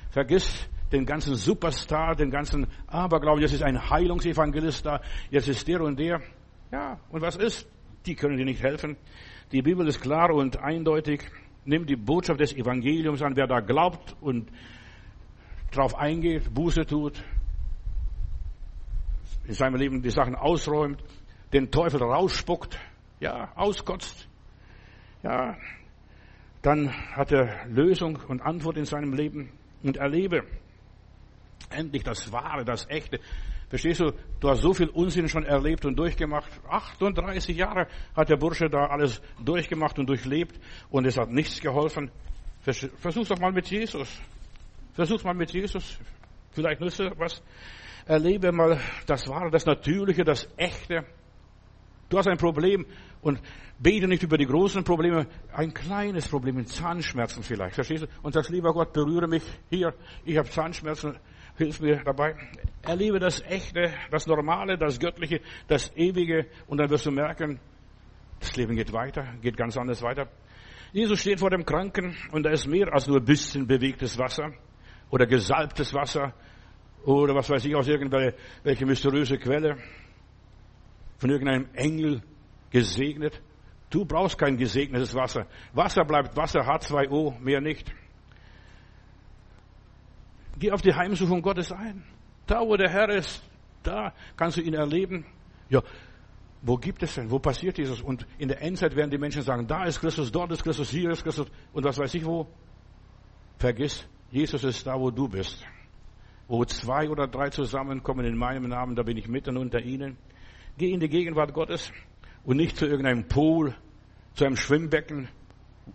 Vergiss den ganzen Superstar, den ganzen Aberglauben. Jetzt ist ein Heilungsevangelist da, jetzt ist der und der. Ja, und was ist? Die können dir nicht helfen. Die Bibel ist klar und eindeutig. Nimm die Botschaft des Evangeliums an. Wer da glaubt und drauf eingeht, Buße tut, in seinem Leben die Sachen ausräumt, den Teufel rausspuckt, ja, auskotzt, ja, dann hat er Lösung und Antwort in seinem Leben und erlebe endlich das Wahre, das Echte. Verstehst du, du hast so viel Unsinn schon erlebt und durchgemacht. 38 Jahre hat der Bursche da alles durchgemacht und durchlebt und es hat nichts geholfen. Versuch's doch mal mit Jesus. Versuch's mal mit Jesus. Vielleicht nütze was. Erlebe mal das Wahre, das Natürliche, das Echte. Du hast ein Problem und bete nicht über die großen Probleme, ein kleines Problem, Zahnschmerzen vielleicht, verstehst du? Und sagst, lieber Gott, berühre mich hier, ich habe Zahnschmerzen, hilf mir dabei. Erlebe das Echte, das Normale, das Göttliche, das Ewige und dann wirst du merken, das Leben geht weiter, geht ganz anders weiter. Jesus steht vor dem Kranken und da ist mehr als nur ein bisschen bewegtes Wasser oder gesalbtes Wasser oder was weiß ich aus irgendwelche mysteriöse Quelle von irgendeinem Engel gesegnet. Du brauchst kein gesegnetes Wasser. Wasser bleibt Wasser, H2O, mehr nicht. Geh auf die Heimsuchung Gottes ein. Da, wo der Herr ist, da kannst du ihn erleben. Ja, wo gibt es denn? Wo passiert dieses? Und in der Endzeit werden die Menschen sagen, da ist Christus, dort ist Christus, hier ist Christus und was weiß ich wo. Vergiss, Jesus ist da, wo du bist. Wo zwei oder drei zusammenkommen in meinem Namen, da bin ich mitten unter ihnen. Geh in die Gegenwart Gottes und nicht zu irgendeinem Pool, zu einem Schwimmbecken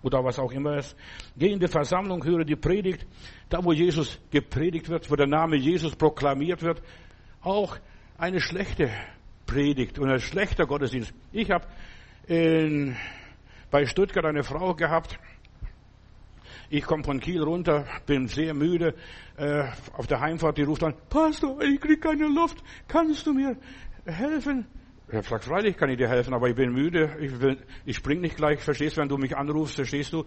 oder was auch immer ist. Geh in die Versammlung, höre die Predigt, da wo Jesus gepredigt wird, wo der Name Jesus proklamiert wird. Auch eine schlechte Predigt und ein schlechter Gottesdienst. Ich habe bei Stuttgart eine Frau gehabt. Ich komme von Kiel runter, bin sehr müde. Äh, auf der Heimfahrt, die ruft an, Pastor, ich krieg keine Luft. Kannst du mir helfen? Er fragt, freilich kann ich dir helfen, aber ich bin müde, ich, ich spring nicht gleich, verstehst, wenn du mich anrufst, verstehst du?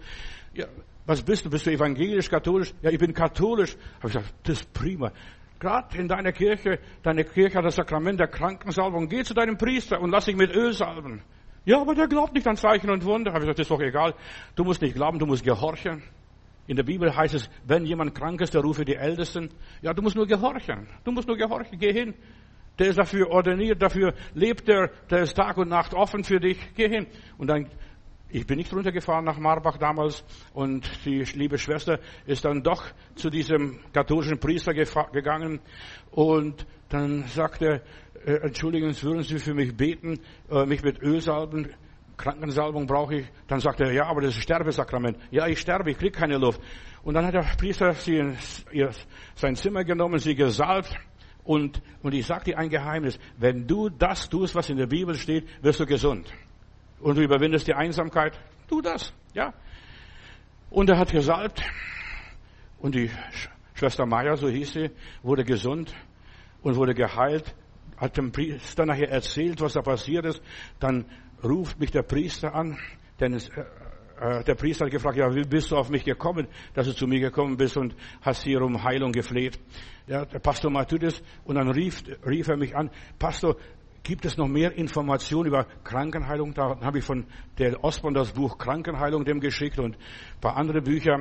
Ja, was bist du? Bist du evangelisch, katholisch? Ja, ich bin katholisch. Habe ich gesagt, das ist prima. Gerade in deiner Kirche, deine Kirche hat das Sakrament der Krankensalbung. Geh zu deinem Priester und lass dich mit Öl salben. Ja, aber der glaubt nicht an Zeichen und Wunder. Habe ich gesagt, das ist doch egal. Du musst nicht glauben, du musst gehorchen. In der Bibel heißt es, wenn jemand krank ist, der rufe die Ältesten. Ja, du musst nur gehorchen. Du musst nur gehorchen. Geh hin. Der ist dafür ordiniert, dafür lebt er, der ist Tag und Nacht offen für dich. Geh hin. Und dann ich bin nicht runtergefahren nach Marbach damals und die liebe Schwester ist dann doch zu diesem katholischen Priester gegangen und dann sagte, äh, entschuldigen Sie, würden Sie für mich beten, äh, mich mit Öl salben, Krankensalbung brauche ich. Dann sagte er, ja, aber das ist Sterbesakrament. Ja, ich sterbe, ich kriege keine Luft. Und dann hat der Priester sie in sein Zimmer genommen, sie gesalbt und, und ich sage dir ein Geheimnis, wenn du das tust, was in der Bibel steht, wirst du gesund und du überwindest die Einsamkeit, tu das, ja. Und er hat gesalbt und die Schwester Meier, so hieß sie, wurde gesund und wurde geheilt, hat dem Priester nachher erzählt, was da passiert ist. Dann ruft mich der Priester an, denn es, äh, der Priester hat gefragt, ja, wie bist du auf mich gekommen, dass du zu mir gekommen bist und hast hier um Heilung gefleht. Ja, der Pastor Matthäus, und dann rief, rief er mich an, Pastor, Gibt es noch mehr Informationen über Krankenheilung? Da habe ich von der Osborn das Buch Krankenheilung dem geschickt und ein paar andere Bücher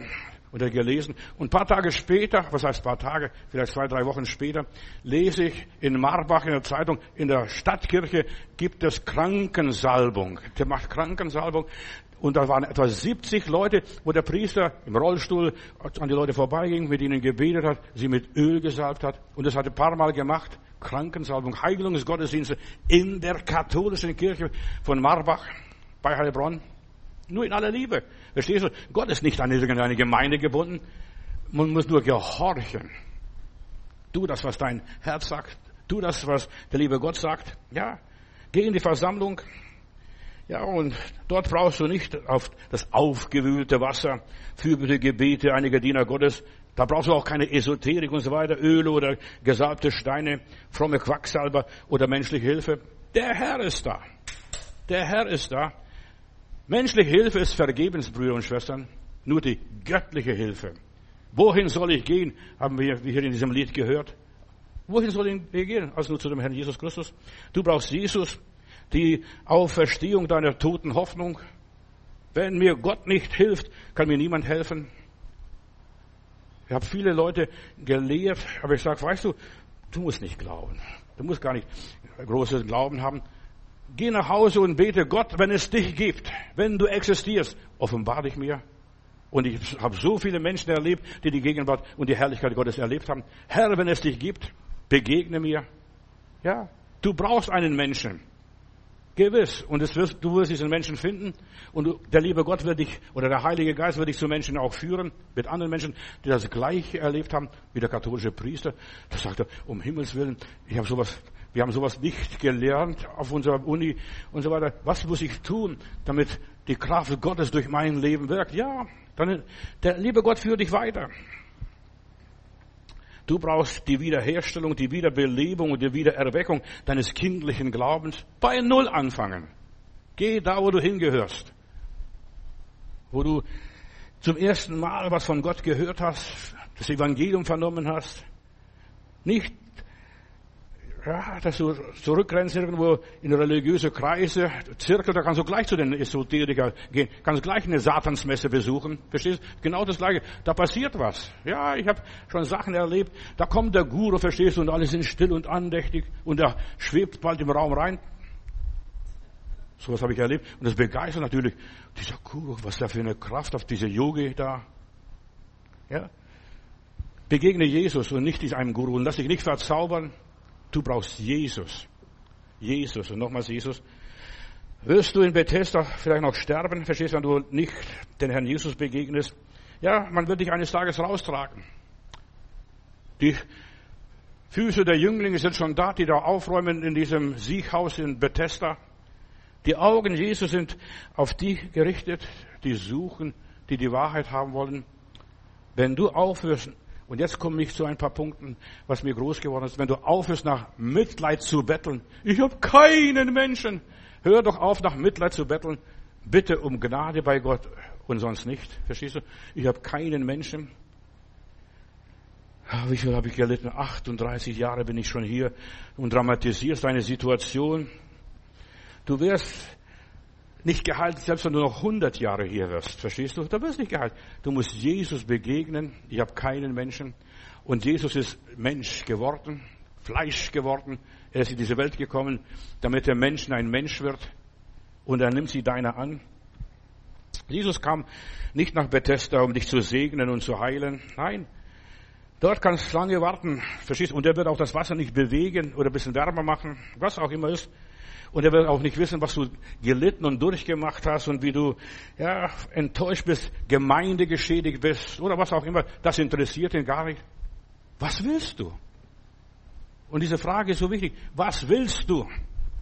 oder gelesen. Und ein paar Tage später, was heißt ein paar Tage, vielleicht zwei, drei Wochen später, lese ich in Marbach in der Zeitung, in der Stadtkirche gibt es Krankensalbung. Der macht Krankensalbung. Und da waren etwa 70 Leute, wo der Priester im Rollstuhl an die Leute vorbeiging, mit ihnen gebetet hat, sie mit Öl gesalbt hat. Und das hat er ein paar Mal gemacht. Krankensalbung, Heilungsgottesdienste in der katholischen Kirche von Marbach bei Heilbronn. Nur in aller Liebe. Verstehst du? Gott ist nicht an irgendeine Gemeinde gebunden. Man muss nur gehorchen. Tu das, was dein Herz sagt. Tu das, was der liebe Gott sagt. Ja. Geh in die Versammlung. Ja, und dort brauchst du nicht auf das aufgewühlte Wasser, für Gebete einiger Diener Gottes. Da brauchst du auch keine Esoterik und so weiter, Öle oder gesalbte Steine, fromme Quacksalber oder menschliche Hilfe. Der Herr ist da. Der Herr ist da. Menschliche Hilfe ist vergebens, Brüder und Schwestern. Nur die göttliche Hilfe. Wohin soll ich gehen? Haben wir hier in diesem Lied gehört. Wohin soll ich gehen? Also nur zu dem Herrn Jesus Christus. Du brauchst Jesus, die Auferstehung deiner toten Hoffnung. Wenn mir Gott nicht hilft, kann mir niemand helfen. Ich habe viele Leute gelehrt, aber ich sage, weißt du, du musst nicht glauben. Du musst gar nicht großes Glauben haben. Geh nach Hause und bete Gott, wenn es dich gibt, wenn du existierst, offenbar dich mir. Und ich habe so viele Menschen erlebt, die die Gegenwart und die Herrlichkeit Gottes erlebt haben. Herr, wenn es dich gibt, begegne mir. Ja, du brauchst einen Menschen. Gewiss. Und wirst, du wirst diesen Menschen finden. Und der liebe Gott wird dich, oder der Heilige Geist wird dich zu Menschen auch führen, mit anderen Menschen, die das Gleiche erlebt haben, wie der katholische Priester. Da sagt er, um Himmels Willen, ich habe sowas, wir haben sowas nicht gelernt auf unserer Uni und so weiter. Was muss ich tun, damit die Kraft Gottes durch mein Leben wirkt? Ja, dann, der liebe Gott führt dich weiter. Du brauchst die Wiederherstellung, die Wiederbelebung und die Wiedererweckung deines kindlichen Glaubens bei Null anfangen. Geh da, wo du hingehörst. wo du zum ersten Mal was von Gott gehört hast, das Evangelium vernommen hast. Nicht, ja, dass du zurückrennst irgendwo in religiöse Kreise, Zirkel, da kannst du gleich zu den Esoterikern gehen, kannst gleich eine Satansmesse besuchen. Verstehst? Genau das Gleiche. Da passiert was. Ja, ich habe schon Sachen erlebt. Da kommt der Guru, verstehst du, und alle sind still und andächtig und er schwebt bald im Raum rein. Sowas habe ich erlebt. Und das begeistert natürlich. Dieser Guru, was da für eine Kraft auf diese Yogi da. Ja. Begegne Jesus und nicht einem Guru und lass dich nicht verzaubern. Du brauchst Jesus. Jesus und nochmals Jesus. Wirst du in Bethesda vielleicht noch sterben? Verstehst du, wenn du nicht den Herrn Jesus begegnest? Ja, man wird dich eines Tages raustragen. Die Füße der Jünglinge sind schon da, die da aufräumen in diesem Sieghaus in Bethesda. Die Augen Jesu sind auf die gerichtet, die suchen, die die Wahrheit haben wollen. Wenn du aufhörst, und jetzt komme ich zu ein paar Punkten, was mir groß geworden ist, wenn du aufhörst, nach Mitleid zu betteln, ich habe keinen Menschen, hör doch auf, nach Mitleid zu betteln, bitte um Gnade bei Gott und sonst nicht, verstehst du? Ich habe keinen Menschen. Ah, wie viel habe ich gelitten? 38 Jahre bin ich schon hier und dramatisierst deine Situation. Du wirst nicht geheilt, selbst wenn du noch 100 Jahre hier wirst. Verstehst du? Da wirst du nicht geheilt. Du musst Jesus begegnen. Ich habe keinen Menschen. Und Jesus ist Mensch geworden, Fleisch geworden. Er ist in diese Welt gekommen, damit der Mensch ein Mensch wird. Und er nimmt sie deiner an. Jesus kam nicht nach Bethesda, um dich zu segnen und zu heilen. Nein. Dort kannst du lange warten. Verstehst du? Und er wird auch das Wasser nicht bewegen oder ein bisschen wärmer machen. Was auch immer ist. Und er wird auch nicht wissen, was du gelitten und durchgemacht hast und wie du ja, enttäuscht bist, Gemeinde geschädigt bist oder was auch immer. Das interessiert ihn gar nicht. Was willst du? Und diese Frage ist so wichtig. Was willst du?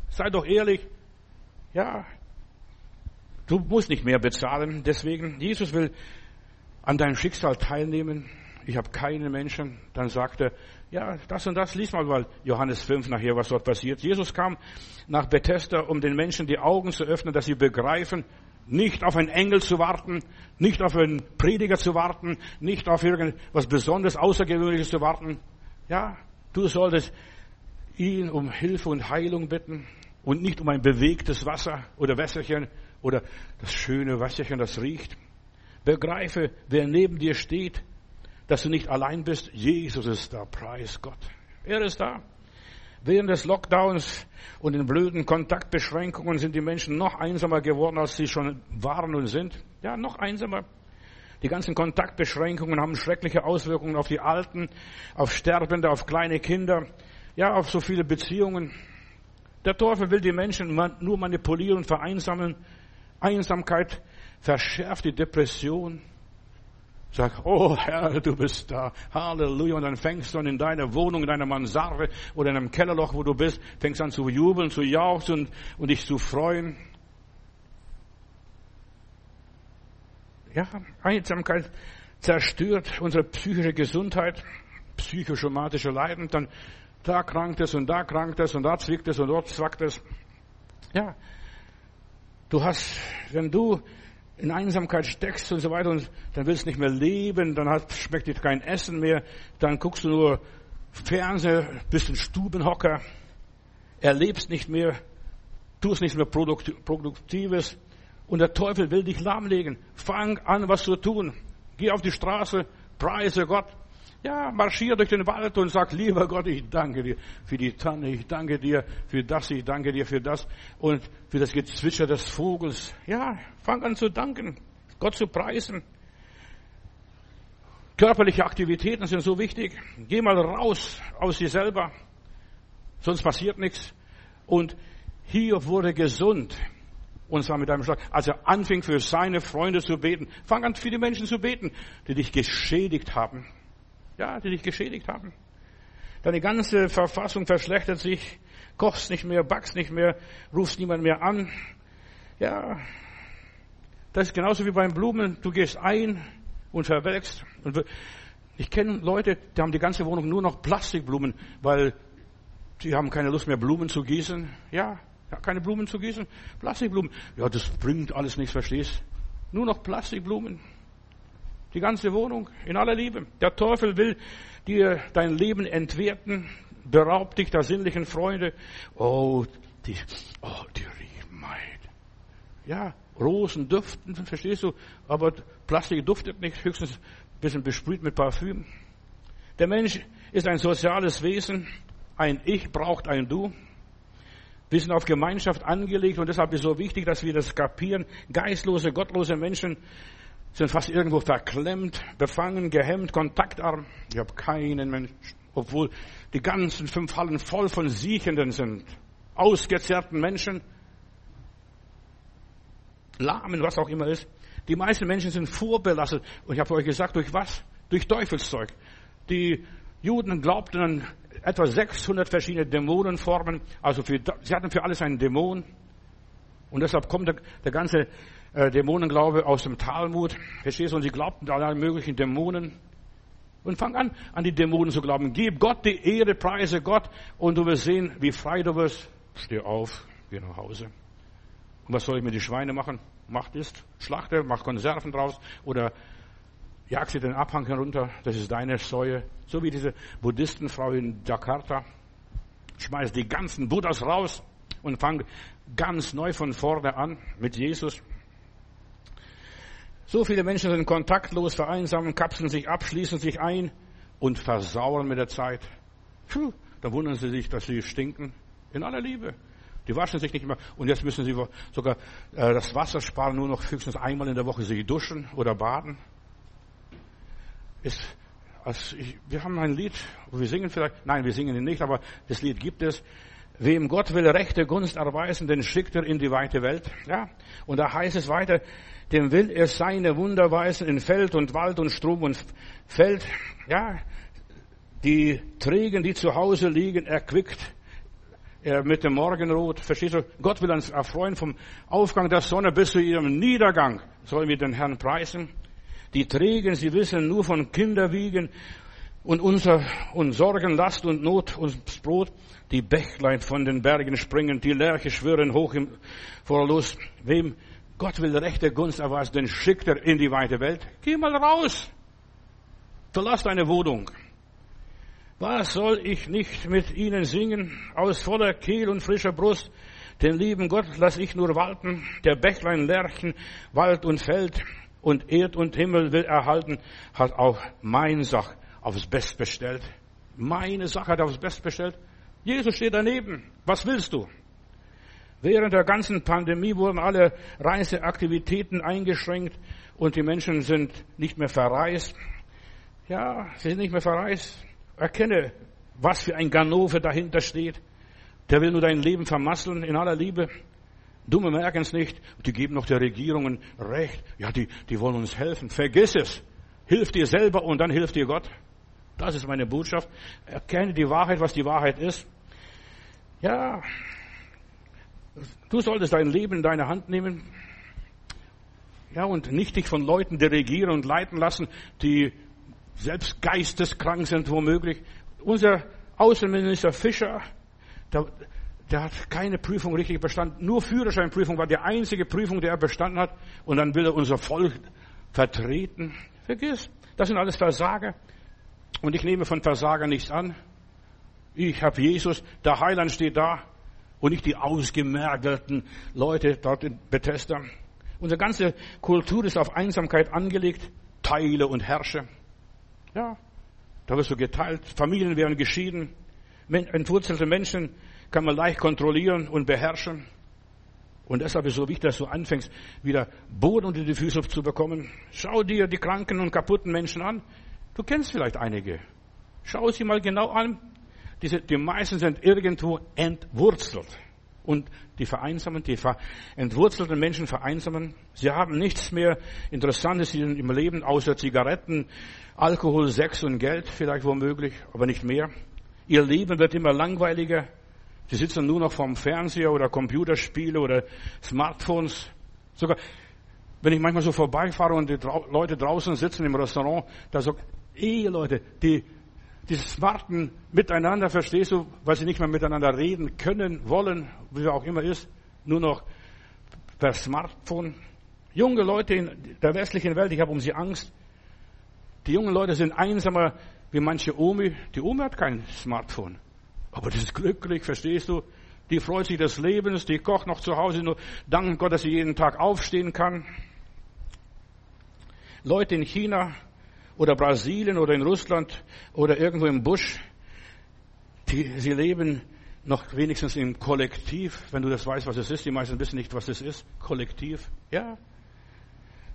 Sei doch ehrlich. Ja, du musst nicht mehr bezahlen. Deswegen, Jesus will an deinem Schicksal teilnehmen. Ich habe keinen Menschen. Dann sagt er, ja, das und das, lies mal mal Johannes 5 nachher, was dort passiert. Jesus kam nach Bethesda, um den Menschen die Augen zu öffnen, dass sie begreifen, nicht auf einen Engel zu warten, nicht auf einen Prediger zu warten, nicht auf irgendwas Besonderes, Außergewöhnliches zu warten. Ja, du solltest ihn um Hilfe und Heilung bitten und nicht um ein bewegtes Wasser oder Wässerchen oder das schöne Wässerchen, das riecht. Begreife, wer neben dir steht, dass du nicht allein bist. Jesus ist da, preis Gott. Er ist da. Während des Lockdowns und den blöden Kontaktbeschränkungen sind die Menschen noch einsamer geworden, als sie schon waren und sind. Ja, noch einsamer. Die ganzen Kontaktbeschränkungen haben schreckliche Auswirkungen auf die Alten, auf Sterbende, auf kleine Kinder, ja, auf so viele Beziehungen. Der Teufel will die Menschen nur manipulieren, vereinsamen. Einsamkeit verschärft die Depression. Sag, oh Herr, du bist da. Halleluja. Und dann fängst du an in deiner Wohnung, in deiner Mansarde oder in einem Kellerloch, wo du bist, fängst an zu jubeln, zu jauchzen und, und dich zu freuen. Ja, Einsamkeit zerstört unsere psychische Gesundheit, psychosomatische Leiden, dann da krankt es und da krankt es und da zwickt es und dort zwackt es. Ja, du hast, wenn du in Einsamkeit steckst und so weiter und dann willst du nicht mehr leben, dann hat, schmeckt dir kein Essen mehr, dann guckst du nur Fernseher, bist ein Stubenhocker, erlebst nicht mehr, tust nicht mehr Produktives und der Teufel will dich lahmlegen. Fang an, was zu tun. Geh auf die Straße, preise Gott, ja, marschier durch den Wald und sag, lieber Gott, ich danke dir für die Tanne, ich danke dir für das, ich danke dir für das und für das Gezwitscher des Vogels. Ja, fang an zu danken, Gott zu preisen. Körperliche Aktivitäten sind so wichtig. Geh mal raus aus dir selber, sonst passiert nichts. Und Hiob wurde gesund. Und zwar mit einem Schlag. Als er anfing für seine Freunde zu beten, fang an für die Menschen zu beten, die dich geschädigt haben. Ja, die dich geschädigt haben. Deine ganze Verfassung verschlechtert sich, kochst nicht mehr, backst nicht mehr, rufst niemand mehr an. Ja, das ist genauso wie beim Blumen. Du gehst ein und verwelkst. ich kenne Leute, die haben die ganze Wohnung nur noch Plastikblumen, weil die haben keine Lust mehr, Blumen zu gießen. Ja, keine Blumen zu gießen. Plastikblumen. Ja, das bringt alles nichts, verstehst? Nur noch Plastikblumen. Die ganze Wohnung in aller Liebe. Der Teufel will dir dein Leben entwerten, beraubt dich der sinnlichen Freunde. Oh, die, oh, die Riechmaid. Ja, Rosen duften, verstehst du? Aber Plastik duftet nicht, höchstens ein bisschen besprüht mit Parfüm. Der Mensch ist ein soziales Wesen. Ein Ich braucht ein Du. Wir sind auf Gemeinschaft angelegt und deshalb ist es so wichtig, dass wir das kapieren. Geistlose, gottlose Menschen sind fast irgendwo verklemmt, befangen, gehemmt, kontaktarm. Ich habe keinen Menschen, obwohl die ganzen fünf Hallen voll von Siechenden sind, ausgezerrten Menschen, Lahmen, was auch immer ist. Die meisten Menschen sind vorbelastet. Und ich habe euch gesagt, durch was? Durch Teufelszeug. Die Juden glaubten an etwa 600 verschiedene Dämonenformen. Also für, sie hatten für alles einen Dämon. Und deshalb kommt der, der ganze äh, Dämonenglaube aus dem Talmud. Verstehst du? Und sie glaubten an alle möglichen Dämonen. Und fang an, an die Dämonen zu glauben. Gib Gott die Ehre, preise Gott und du wirst sehen, wie frei du wirst. Steh auf, geh nach Hause. Und was soll ich mit den Schweine machen? Macht ist, schlachte, mach Konserven draus oder jag sie den Abhang herunter. Das ist deine Säue. So wie diese Buddhistenfrau in Jakarta. Schmeiß die ganzen Buddhas raus und fang ganz neu von vorne an mit Jesus. So viele Menschen sind kontaktlos, vereinsamen, kapseln sich ab, schließen sich ein und versauern mit der Zeit. Puh, da wundern sie sich, dass sie stinken. In aller Liebe. Die waschen sich nicht mehr. Und jetzt müssen sie sogar äh, das Wasser sparen, nur noch höchstens einmal in der Woche sich duschen oder baden. Ist, ich, wir haben ein Lied, wir singen vielleicht, nein, wir singen ihn nicht, aber das Lied gibt es. Wem Gott will rechte Gunst erweisen, den schickt er in die weite Welt. Ja. Und da heißt es weiter, dem will er seine Wunder weisen in Feld und Wald und Strom und Feld. Ja. Die Trägen, die zu Hause liegen, erquickt er mit dem Morgenrot. Verstehst du? Gott will uns erfreuen vom Aufgang der Sonne bis zu ihrem Niedergang. Sollen wir den Herrn preisen? Die Trägen, sie wissen nur von Kinderwiegen und unser, und Sorgen, Last und Not, uns Brot. Die Bächlein von den Bergen springen, die Lerche schwören hoch im, vor Lust. Wem Gott will rechte Gunst erweisen, den schickt er in die weite Welt. Geh mal raus. Verlass deine Wohnung. Was soll ich nicht mit ihnen singen, aus voller Kehl und frischer Brust? Den lieben Gott lass ich nur walten, der Bächlein lärchen, Wald und Feld und Erd und Himmel will erhalten, hat auch mein Sach aufs Best bestellt. Meine Sache hat aufs Best bestellt. Jesus steht daneben. Was willst du? Während der ganzen Pandemie wurden alle Reiseaktivitäten eingeschränkt und die Menschen sind nicht mehr verreist. Ja, sie sind nicht mehr verreist. Erkenne, was für ein Ganove dahinter steht. Der will nur dein Leben vermasseln in aller Liebe. Dumme merken es nicht. Die geben noch der Regierungen Recht. Ja, die, die wollen uns helfen. Vergiss es. Hilf dir selber und dann hilft dir Gott. Das ist meine Botschaft. Erkenne die Wahrheit, was die Wahrheit ist. Ja, du solltest dein Leben in deine Hand nehmen. Ja, und nicht dich von Leuten dirigieren und leiten lassen, die selbst geisteskrank sind womöglich. Unser Außenminister Fischer, der, der hat keine Prüfung richtig bestanden. Nur Führerscheinprüfung war die einzige Prüfung, die er bestanden hat. Und dann will er unser Volk vertreten. Vergiss, das sind alles Versager. Und ich nehme von Versager nichts an. Ich habe Jesus, der Heiland steht da und nicht die ausgemergelten Leute dort in Bethesda. Unsere ganze Kultur ist auf Einsamkeit angelegt. Teile und herrsche. Ja, da wirst du geteilt. Familien werden geschieden. Entwurzelte Menschen kann man leicht kontrollieren und beherrschen. Und deshalb ist es so wichtig, dass du anfängst, wieder Boden unter die Füße zu bekommen. Schau dir die kranken und kaputten Menschen an. Du kennst vielleicht einige. Schau sie mal genau an. Diese, die meisten sind irgendwo entwurzelt. Und die vereinsamen, die entwurzelten Menschen vereinsamen. Sie haben nichts mehr Interessantes in ihrem Leben außer Zigaretten, Alkohol, Sex und Geld, vielleicht womöglich, aber nicht mehr. Ihr Leben wird immer langweiliger. Sie sitzen nur noch vorm Fernseher oder Computerspiele oder Smartphones. Sogar, wenn ich manchmal so vorbeifahre und die Leute draußen sitzen im Restaurant, da sagt, Eheleute, die, die smarten miteinander, verstehst du, weil sie nicht mehr miteinander reden können, wollen, wie auch immer ist, nur noch per Smartphone. Junge Leute in der westlichen Welt, ich habe um sie Angst. Die jungen Leute sind einsamer wie manche Omi. Die Omi hat kein Smartphone. Aber die ist glücklich, verstehst du? Die freut sich des Lebens, die kocht noch zu Hause, nur dank Gott, dass sie jeden Tag aufstehen kann. Leute in China oder Brasilien oder in Russland oder irgendwo im Busch, die, sie leben noch wenigstens im Kollektiv, wenn du das weißt, was es ist. Die meisten wissen nicht, was es ist. Kollektiv. Ja.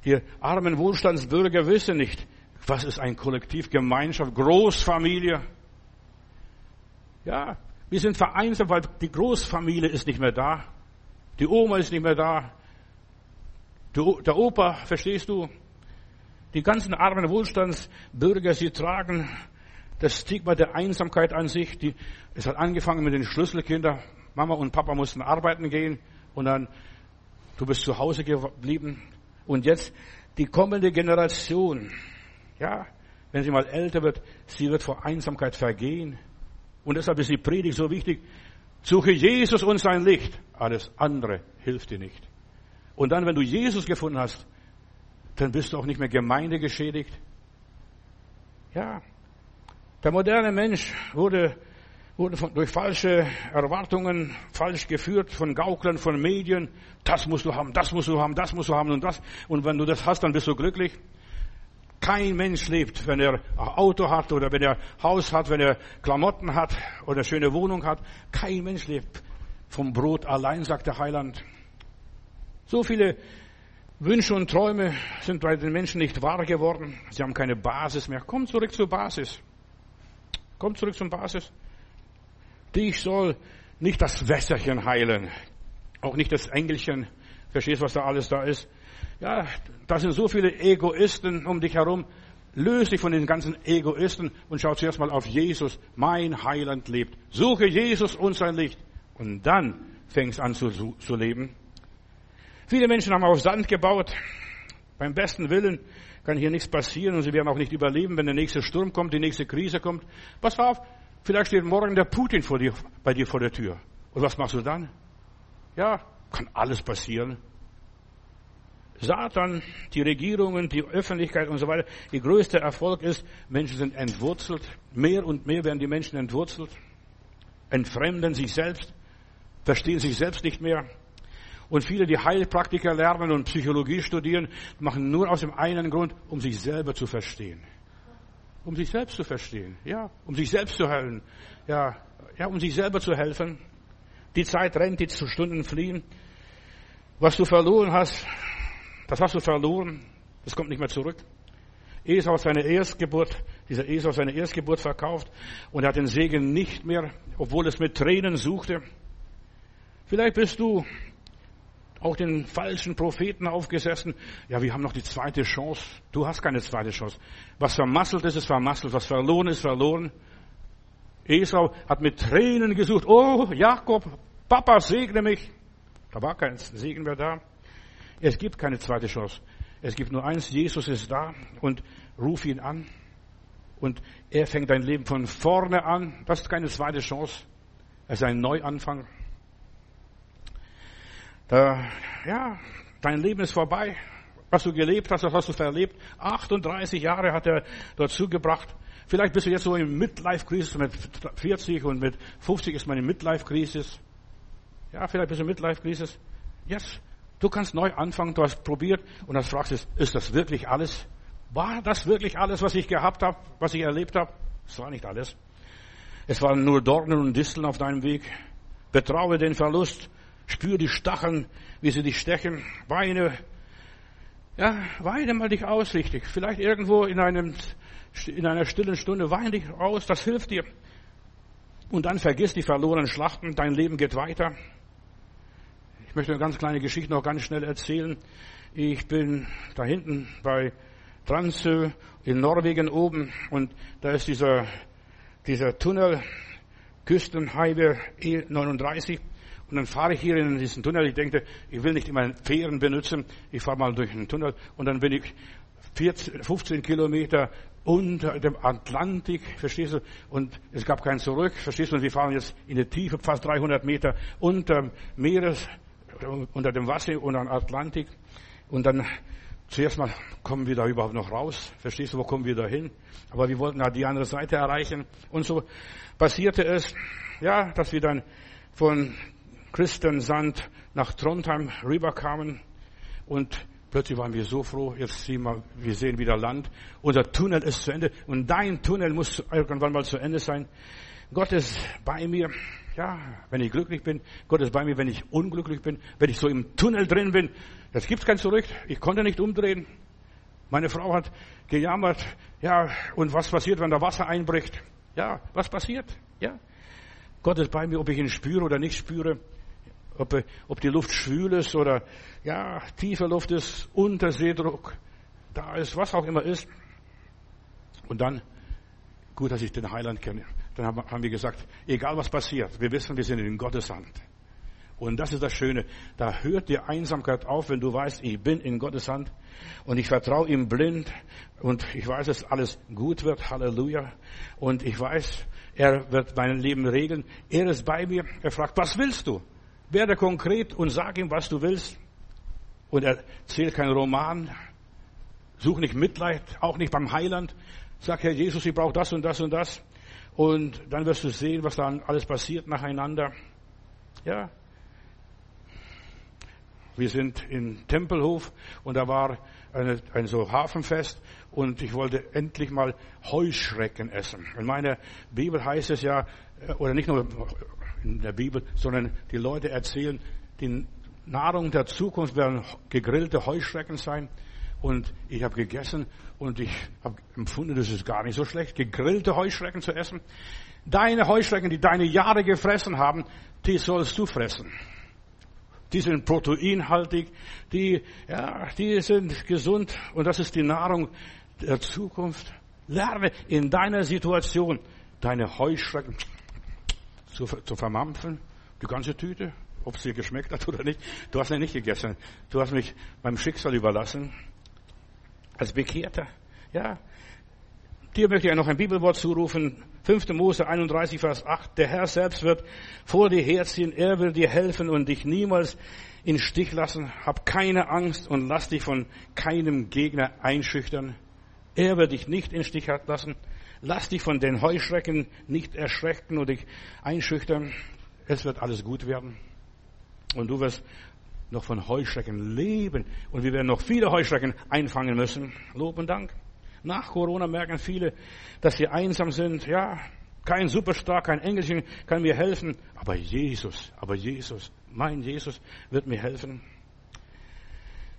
Die armen Wohlstandsbürger wissen nicht, was ist ein Kollektiv, Gemeinschaft, Großfamilie. Ja. Wir sind vereinsamt, weil die Großfamilie ist nicht mehr da. Die Oma ist nicht mehr da. Der Opa, verstehst du? Die ganzen armen Wohlstandsbürger, sie tragen das Stigma der Einsamkeit an sich. Die, es hat angefangen mit den Schlüsselkindern. Mama und Papa mussten arbeiten gehen und dann, du bist zu Hause geblieben. Und jetzt die kommende Generation, ja, wenn sie mal älter wird, sie wird vor Einsamkeit vergehen. Und deshalb ist die Predigt so wichtig. Suche Jesus und sein Licht. Alles andere hilft dir nicht. Und dann, wenn du Jesus gefunden hast, dann bist du auch nicht mehr Gemeinde geschädigt. Ja. Der moderne Mensch wurde, wurde von, durch falsche Erwartungen falsch geführt, von Gauklern, von Medien. Das musst du haben, das musst du haben, das musst du haben und das. Und wenn du das hast, dann bist du glücklich. Kein Mensch lebt, wenn er ein Auto hat oder wenn er Haus hat, wenn er Klamotten hat oder schöne Wohnung hat. Kein Mensch lebt vom Brot allein, sagt der Heiland. So viele Wünsche und Träume sind bei den Menschen nicht wahr geworden. Sie haben keine Basis mehr. Komm zurück zur Basis. Komm zurück zur Basis. Dich soll nicht das Wässerchen heilen. Auch nicht das Engelchen. Verstehst, was da alles da ist? Ja, da sind so viele Egoisten um dich herum. Löse dich von den ganzen Egoisten und schau zuerst mal auf Jesus. Mein Heiland lebt. Suche Jesus und sein Licht. Und dann fängst an zu, zu leben. Viele Menschen haben auf Sand gebaut. Beim besten Willen kann hier nichts passieren und sie werden auch nicht überleben, wenn der nächste Sturm kommt, die nächste Krise kommt. Pass auf, vielleicht steht morgen der Putin vor dir, bei dir vor der Tür. Und was machst du dann? Ja, kann alles passieren. Satan, die Regierungen, die Öffentlichkeit und so weiter, ihr größter Erfolg ist, Menschen sind entwurzelt. Mehr und mehr werden die Menschen entwurzelt, entfremden sich selbst, verstehen sich selbst nicht mehr. Und viele, die Heilpraktiker lernen und Psychologie studieren, machen nur aus dem einen Grund, um sich selber zu verstehen. Um sich selbst zu verstehen, ja, um sich selbst zu helfen, ja, ja, um sich selber zu helfen. Die Zeit rennt, die Stunden fliehen. Was du verloren hast, das hast du verloren, das kommt nicht mehr zurück. Esau hat seine Erstgeburt, dieser Esau seine Erstgeburt verkauft und er hat den Segen nicht mehr, obwohl es mit Tränen suchte. Vielleicht bist du auch den falschen Propheten aufgesessen. Ja, wir haben noch die zweite Chance. Du hast keine zweite Chance. Was vermasselt ist, ist vermasselt. Was verloren ist, verloren. Esau hat mit Tränen gesucht. Oh, Jakob, Papa, segne mich. Da war kein Segen mehr da. Es gibt keine zweite Chance. Es gibt nur eins. Jesus ist da und ruf ihn an. Und er fängt dein Leben von vorne an. Das ist keine zweite Chance. Es ist ein Neuanfang. Da, ja, dein Leben ist vorbei. Was du gelebt hast, das hast du verlebt. 38 Jahre hat er dort zugebracht. Vielleicht bist du jetzt so in Midlife-Crisis mit 40 und mit 50 ist meine Midlife-Crisis. Ja, vielleicht bist du in Midlife-Crisis. Jetzt, du kannst neu anfangen, du hast probiert und dann fragst du, ist das wirklich alles? War das wirklich alles, was ich gehabt habe, was ich erlebt habe? Es war nicht alles. Es waren nur Dornen und Disteln auf deinem Weg. Betraue den Verlust Spür die Stacheln, wie sie dich stechen. Weine. Ja, weine mal dich aus, richtig. Vielleicht irgendwo in einem, in einer stillen Stunde weine dich aus, das hilft dir. Und dann vergiss die verlorenen Schlachten, dein Leben geht weiter. Ich möchte eine ganz kleine Geschichte noch ganz schnell erzählen. Ich bin da hinten bei Transö in Norwegen oben und da ist dieser, dieser Tunnel, Küstenhighway E39 und dann fahre ich hier in diesen Tunnel. Ich denke, ich will nicht immer Fähren benutzen. Ich fahre mal durch den Tunnel und dann bin ich 14, 15 Kilometer unter dem Atlantik, verstehst du? Und es gab kein Zurück, verstehst du? Und wir fahren jetzt in die Tiefe, fast 300 Meter unter Meeres, unter dem Wasser, unter dem Atlantik. Und dann zuerst mal kommen wir da überhaupt noch raus. Verstehst du, wo kommen wir da hin? Aber wir wollten halt die andere Seite erreichen. Und so passierte es, ja, dass wir dann von Christensand nach Trondheim rüberkamen und plötzlich waren wir so froh, jetzt sehen wir, wir sehen wieder Land. Unser Tunnel ist zu Ende und dein Tunnel muss irgendwann mal zu Ende sein. Gott ist bei mir, ja, wenn ich glücklich bin. Gott ist bei mir, wenn ich unglücklich bin. Wenn ich so im Tunnel drin bin, das gibt's kein Zurück. Ich konnte nicht umdrehen. Meine Frau hat gejammert, ja, und was passiert, wenn da Wasser einbricht? Ja, was passiert? Ja. Gott ist bei mir, ob ich ihn spüre oder nicht spüre. Ob, ob die Luft schwül ist oder, ja, tiefe Luft ist, Unterseedruck, da ist, was auch immer ist. Und dann, gut, dass ich den Heiland kenne. Dann haben wir gesagt, egal was passiert, wir wissen, wir sind in Gottes Hand. Und das ist das Schöne. Da hört die Einsamkeit auf, wenn du weißt, ich bin in Gottes Hand und ich vertraue ihm blind und ich weiß, dass alles gut wird. Halleluja. Und ich weiß, er wird mein Leben regeln. Er ist bei mir. Er fragt, was willst du? Werde konkret und sag ihm, was du willst. Und er zählt keinen Roman. Such nicht Mitleid, auch nicht beim Heiland. Sag, Herr Jesus, ich brauche das und das und das. Und dann wirst du sehen, was da alles passiert nacheinander. Ja, wir sind in Tempelhof und da war eine, ein so Hafenfest und ich wollte endlich mal Heuschrecken essen. In meiner Bibel heißt es ja, äh, oder nicht nur in der Bibel, sondern die Leute erzählen, die Nahrung der Zukunft werden gegrillte Heuschrecken sein. Und ich habe gegessen und ich habe empfunden, das ist gar nicht so schlecht, gegrillte Heuschrecken zu essen. Deine Heuschrecken, die deine Jahre gefressen haben, die sollst du fressen. Die sind proteinhaltig, die, ja, die sind gesund und das ist die Nahrung der Zukunft. Lerne in deiner Situation deine Heuschrecken zu, zu vermampfen, die ganze Tüte, ob es dir geschmeckt hat [LAUGHS] oder nicht. Du hast sie nicht gegessen. Du hast mich meinem Schicksal überlassen. Als Bekehrter. Ja, Dir möchte ich noch ein Bibelwort zurufen. 5. Mose 31, Vers 8. Der Herr selbst wird vor dir herziehen. Er will dir helfen und dich niemals in Stich lassen. Hab keine Angst und lass dich von keinem Gegner einschüchtern. Er wird dich nicht in Stich lassen. Lass dich von den Heuschrecken nicht erschrecken und dich einschüchtern. Es wird alles gut werden. Und du wirst noch von Heuschrecken leben. Und wir werden noch viele Heuschrecken einfangen müssen. Lob und Dank. Nach Corona merken viele, dass sie einsam sind. Ja, kein Superstar, kein Engelchen kann mir helfen. Aber Jesus, aber Jesus, mein Jesus wird mir helfen.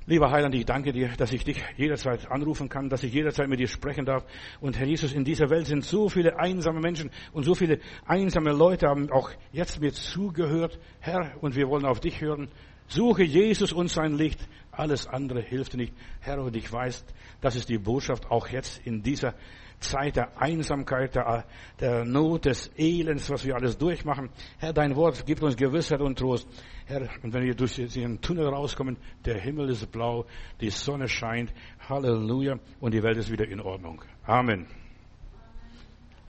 Lieber Heiland, ich danke dir, dass ich dich jederzeit anrufen kann, dass ich jederzeit mit dir sprechen darf. Und Herr Jesus, in dieser Welt sind so viele einsame Menschen und so viele einsame Leute haben auch jetzt mir zugehört. Herr, und wir wollen auf dich hören. Suche Jesus und sein Licht. Alles andere hilft nicht. Herr, und ich weiß, das ist die Botschaft auch jetzt in dieser Zeit der Einsamkeit, der, der Not, des Elends, was wir alles durchmachen. Herr, dein Wort gibt uns Gewissheit und Trost. Herr, und wenn wir durch diesen Tunnel rauskommen, der Himmel ist blau, die Sonne scheint, Halleluja, und die Welt ist wieder in Ordnung. Amen.